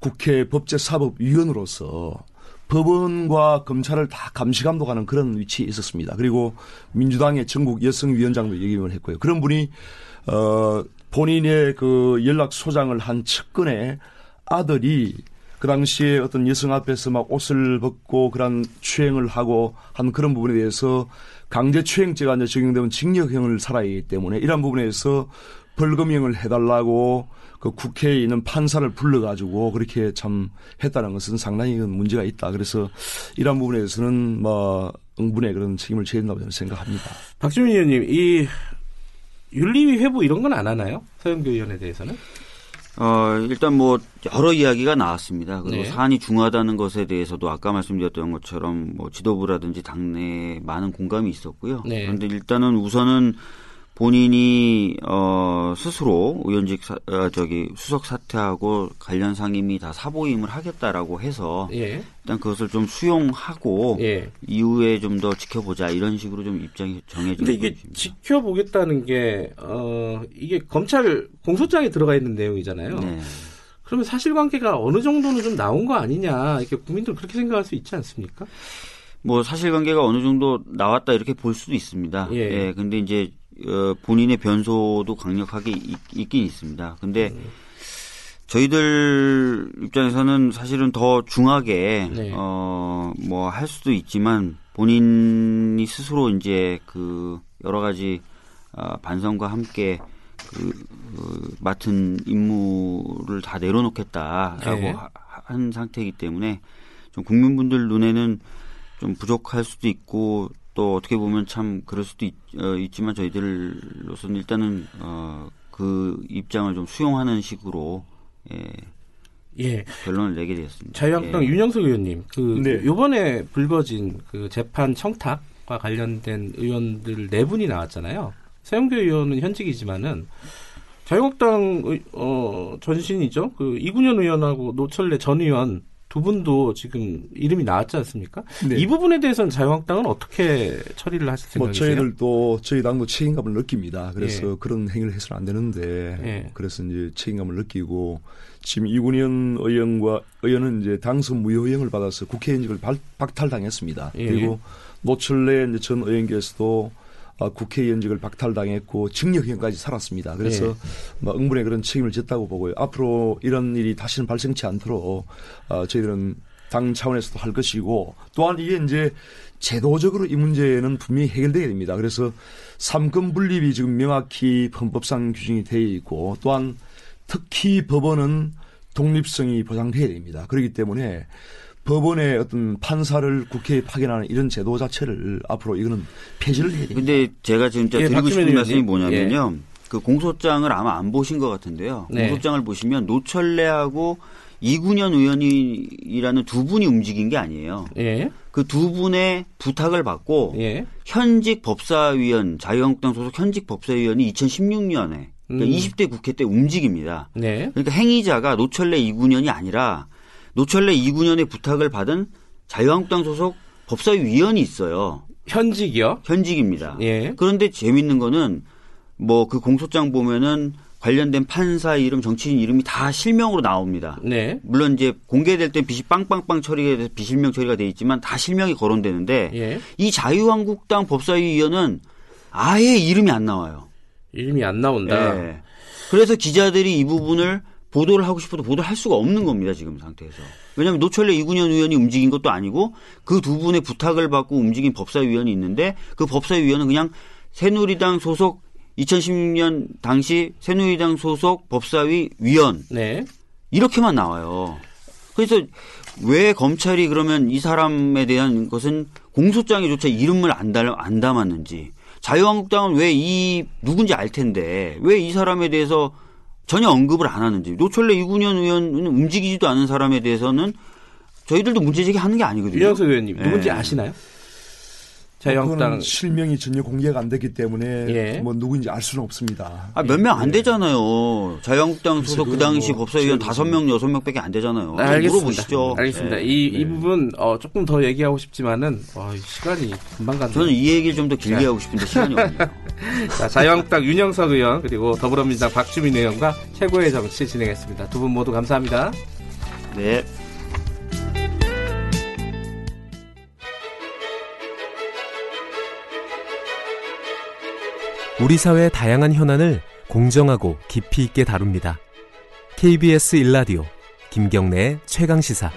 국회 법제사법위원으로서 법원과 검찰을 다 감시 감독하는 그런 위치에 있었습니다. 그리고 민주당의 전국 여성위원장도 역임을 했고요. 그런 분이 어 본인의 그 연락 소장을 한 측근에 아들이 그 당시에 어떤 여성 앞에서 막 옷을 벗고 그런 추행을 하고 한 그런 부분에 대해서 강제 추행죄가 이제 적용되면 징역형을 살아야 하기 때문에 이런 부분에서 벌금형을 해달라고 그 국회에 있는 판사를 불러가지고 그렇게 참 했다는 것은 상당히 문제가 있다. 그래서 이런 부분에서는 뭐 응분의 그런 책임을 져야 된다고 저는 생각합니다. 박주민 의원님, 이 윤리위 회부 이런 건 안 하나요? 서영교 의원에 대해서는? 어, 일단 뭐 여러 이야기가 나왔습니다. 그리고 네. 사안이 중하다는 것에 대해서도 아까 말씀드렸던 것처럼 뭐 지도부라든지 당내에 많은 공감이 있었고요. 네. 그런데 일단은 우선은 본인이 어 스스로 의원직 사, 어, 저기 수석 사퇴하고 관련 상임위 다 사보임을 하겠다라고 해서 예. 일단 그것을 좀 수용하고 예. 이후에 좀 더 지켜보자 이런 식으로 좀 입장이 정해진 근데 이게. 지켜보겠다는 게 어 이게 검찰 공소장에 들어가 있는 내용이잖아요. 네. 그러면 사실관계가 어느 정도는 좀 나온 거 아니냐 이렇게 국민들 그렇게 생각할 수 있지 않습니까? 뭐 사실관계가 어느 정도 나왔다 이렇게 볼 수도 있습니다. 예. 예 근데 이제 어, 본인의 변소도 강력하게 있, 긴 있습니다. 근데 음. 저희들 입장에서는 사실은 더 중하게 네. 어뭐 할 수도 있지만 본인이 스스로 이제 그 여러 가지 어, 반성과 함께 그, 그 맡은 임무를 다 내려놓겠다라고 네. 한 상태이기 때문에 좀 국민분들 눈에는 좀 부족할 수도 있고 또 어떻게 보면 참 그럴 수도 있, 어, 지만 저희들로서는 일단은 어, 그 입장을 좀 수용하는 식으로 예, 예. 결론을 내게 되었습니다. 자유한국당 예. 윤영석 의원님, 그 네. 요번에 불거진 그 재판 청탁과 관련된 의원들 네 분이 나왔잖아요. 서영교 의원은 현직이지만은 자유한국당 어, 전신이죠. 그 이군현 의원하고 노철래 전 의원 두 분도 지금 이름이 나왔지 않습니까? 네. 이 부분에 대해서는 자유한국당은 어떻게 처리를 하실 뭐 생각이세요? 뭐 저희들도 저희 당도 책임감을 느낍니다. 그래서 예. 그런 행위를 해서는 안 되는데 예. 그래서 이제 책임감을 느끼고 지금 이군현 의원과 의원은 이제 당선 무효형을 받아서 국회의원직을 박탈당했습니다. 예. 그리고 노철래 전 의원께서도 아, 국회의원직을 박탈당했고 징역형까지 살았습니다. 그래서 예. 뭐 응분의 그런 책임을 졌다고 보고요. 앞으로 이런 일이 다시는 발생치 않도록 어, 저희들은 당 차원에서도 할 것이고 또한 이게 이제 제도적으로 이 문제는 분명히 해결돼야 됩니다. 그래서 삼권 분립이 지금 명확히 헌법상 규정이 되어 있고 또한 특히 법원은 독립성이 보장돼야 됩니다. 그렇기 때문에 법원의 어떤 판사를 국회에 파견하는 이런 제도 자체를 앞으로 이거는 폐지를 해야 됩니다. 근데 제가 지금 예, 드리고 싶은 말씀이. 뭐냐면요. 그 공소장을 아마 안 보신 것 같은데요. 네. 공소장을 보시면 노철래하고 이군현 의원이라는 두 분이 움직인 게 아니에요. 예. 그 두 분의 부탁을 받고 예. 현직 법사위원 자유한국당 소속 현직 법사위원이 2016년에 그러니까 음. 20대 국회 때 움직입니다. 네. 그러니까 행위자가 노철래 이군현이 아니라 노철래 이군현의 부탁을 받은 자유한국당 소속 법사위원이 있어요. 현직이요? 현직입니다. 예. 그런데 재밌는 거는 뭐 그 공소장 보면은 관련된 판사 이름, 정치인 이름이 다 실명으로 나옵니다. 네. 물론 이제 공개될 때 빛이 빵빵빵 처리가 돼서 비실명 처리가 돼 있지만 다 실명이 거론되는데 예. 이 자유한국당 법사위원은 아예 이름이 안 나와요. 이름이 안 나온다. 예. 그래서 기자들이 이 부분을 보도를 하고 싶어도 보도를 할 수가 없는 겁니다. 지금 상태에서. 왜냐하면 노철래 이군현 의원이 움직인 것도 아니고 그 두 분의 부탁을 받고 움직인 법사위원이 있는데 그 법사위원은 그냥 새누리당 소속 2016년 당시 새누리당 소속 법사위 위원 네. 이렇게만 나와요. 그래서 왜 검찰이 그러면 이 사람에 대한 것은 공소장에조차 이름을 안, 달, 안 담았는지 자유한국당은 왜 이 누군지 알 텐데 왜 이 사람에 대해서 전혀 언급을 안 하는지 노철래 이군현 의원은 움직이지도 않은 사람에 대해서는 저희들도 문제 제기하는 게 아니거든요. 유영석 의원님 누군지 예. 아시나요? 그거는 자유한국당 실명이 전혀 공개가 안 됐기 때문에 예. 뭐 누구인지 알 수는 없습니다. 아, 몇 명 안 되잖아요. 자유한국당 소속 그 그건 당시 뭐 법사위원 다섯 명 여섯 명밖에 안 되잖아요. 아, 알겠습니다. 물어보시죠. 알겠습니다. 예. 이, 이 부분 어, 조금 더 얘기하고 싶지만은 어, 이 시간이 금방 간다. 저는 이 얘기를 좀 더 길게 자. 하고 싶은데 시간이 없네요. 자, 자유한국당 윤영석 의원 그리고 더불어민주당 박주민 의원과 최고의 정치 진행했습니다. 두 분 모두 감사합니다. 네. 우리 사회의 다양한 현안을 공정하고 깊이 있게 다룹니다. KBS 일라디오 김경래의 최강 시사.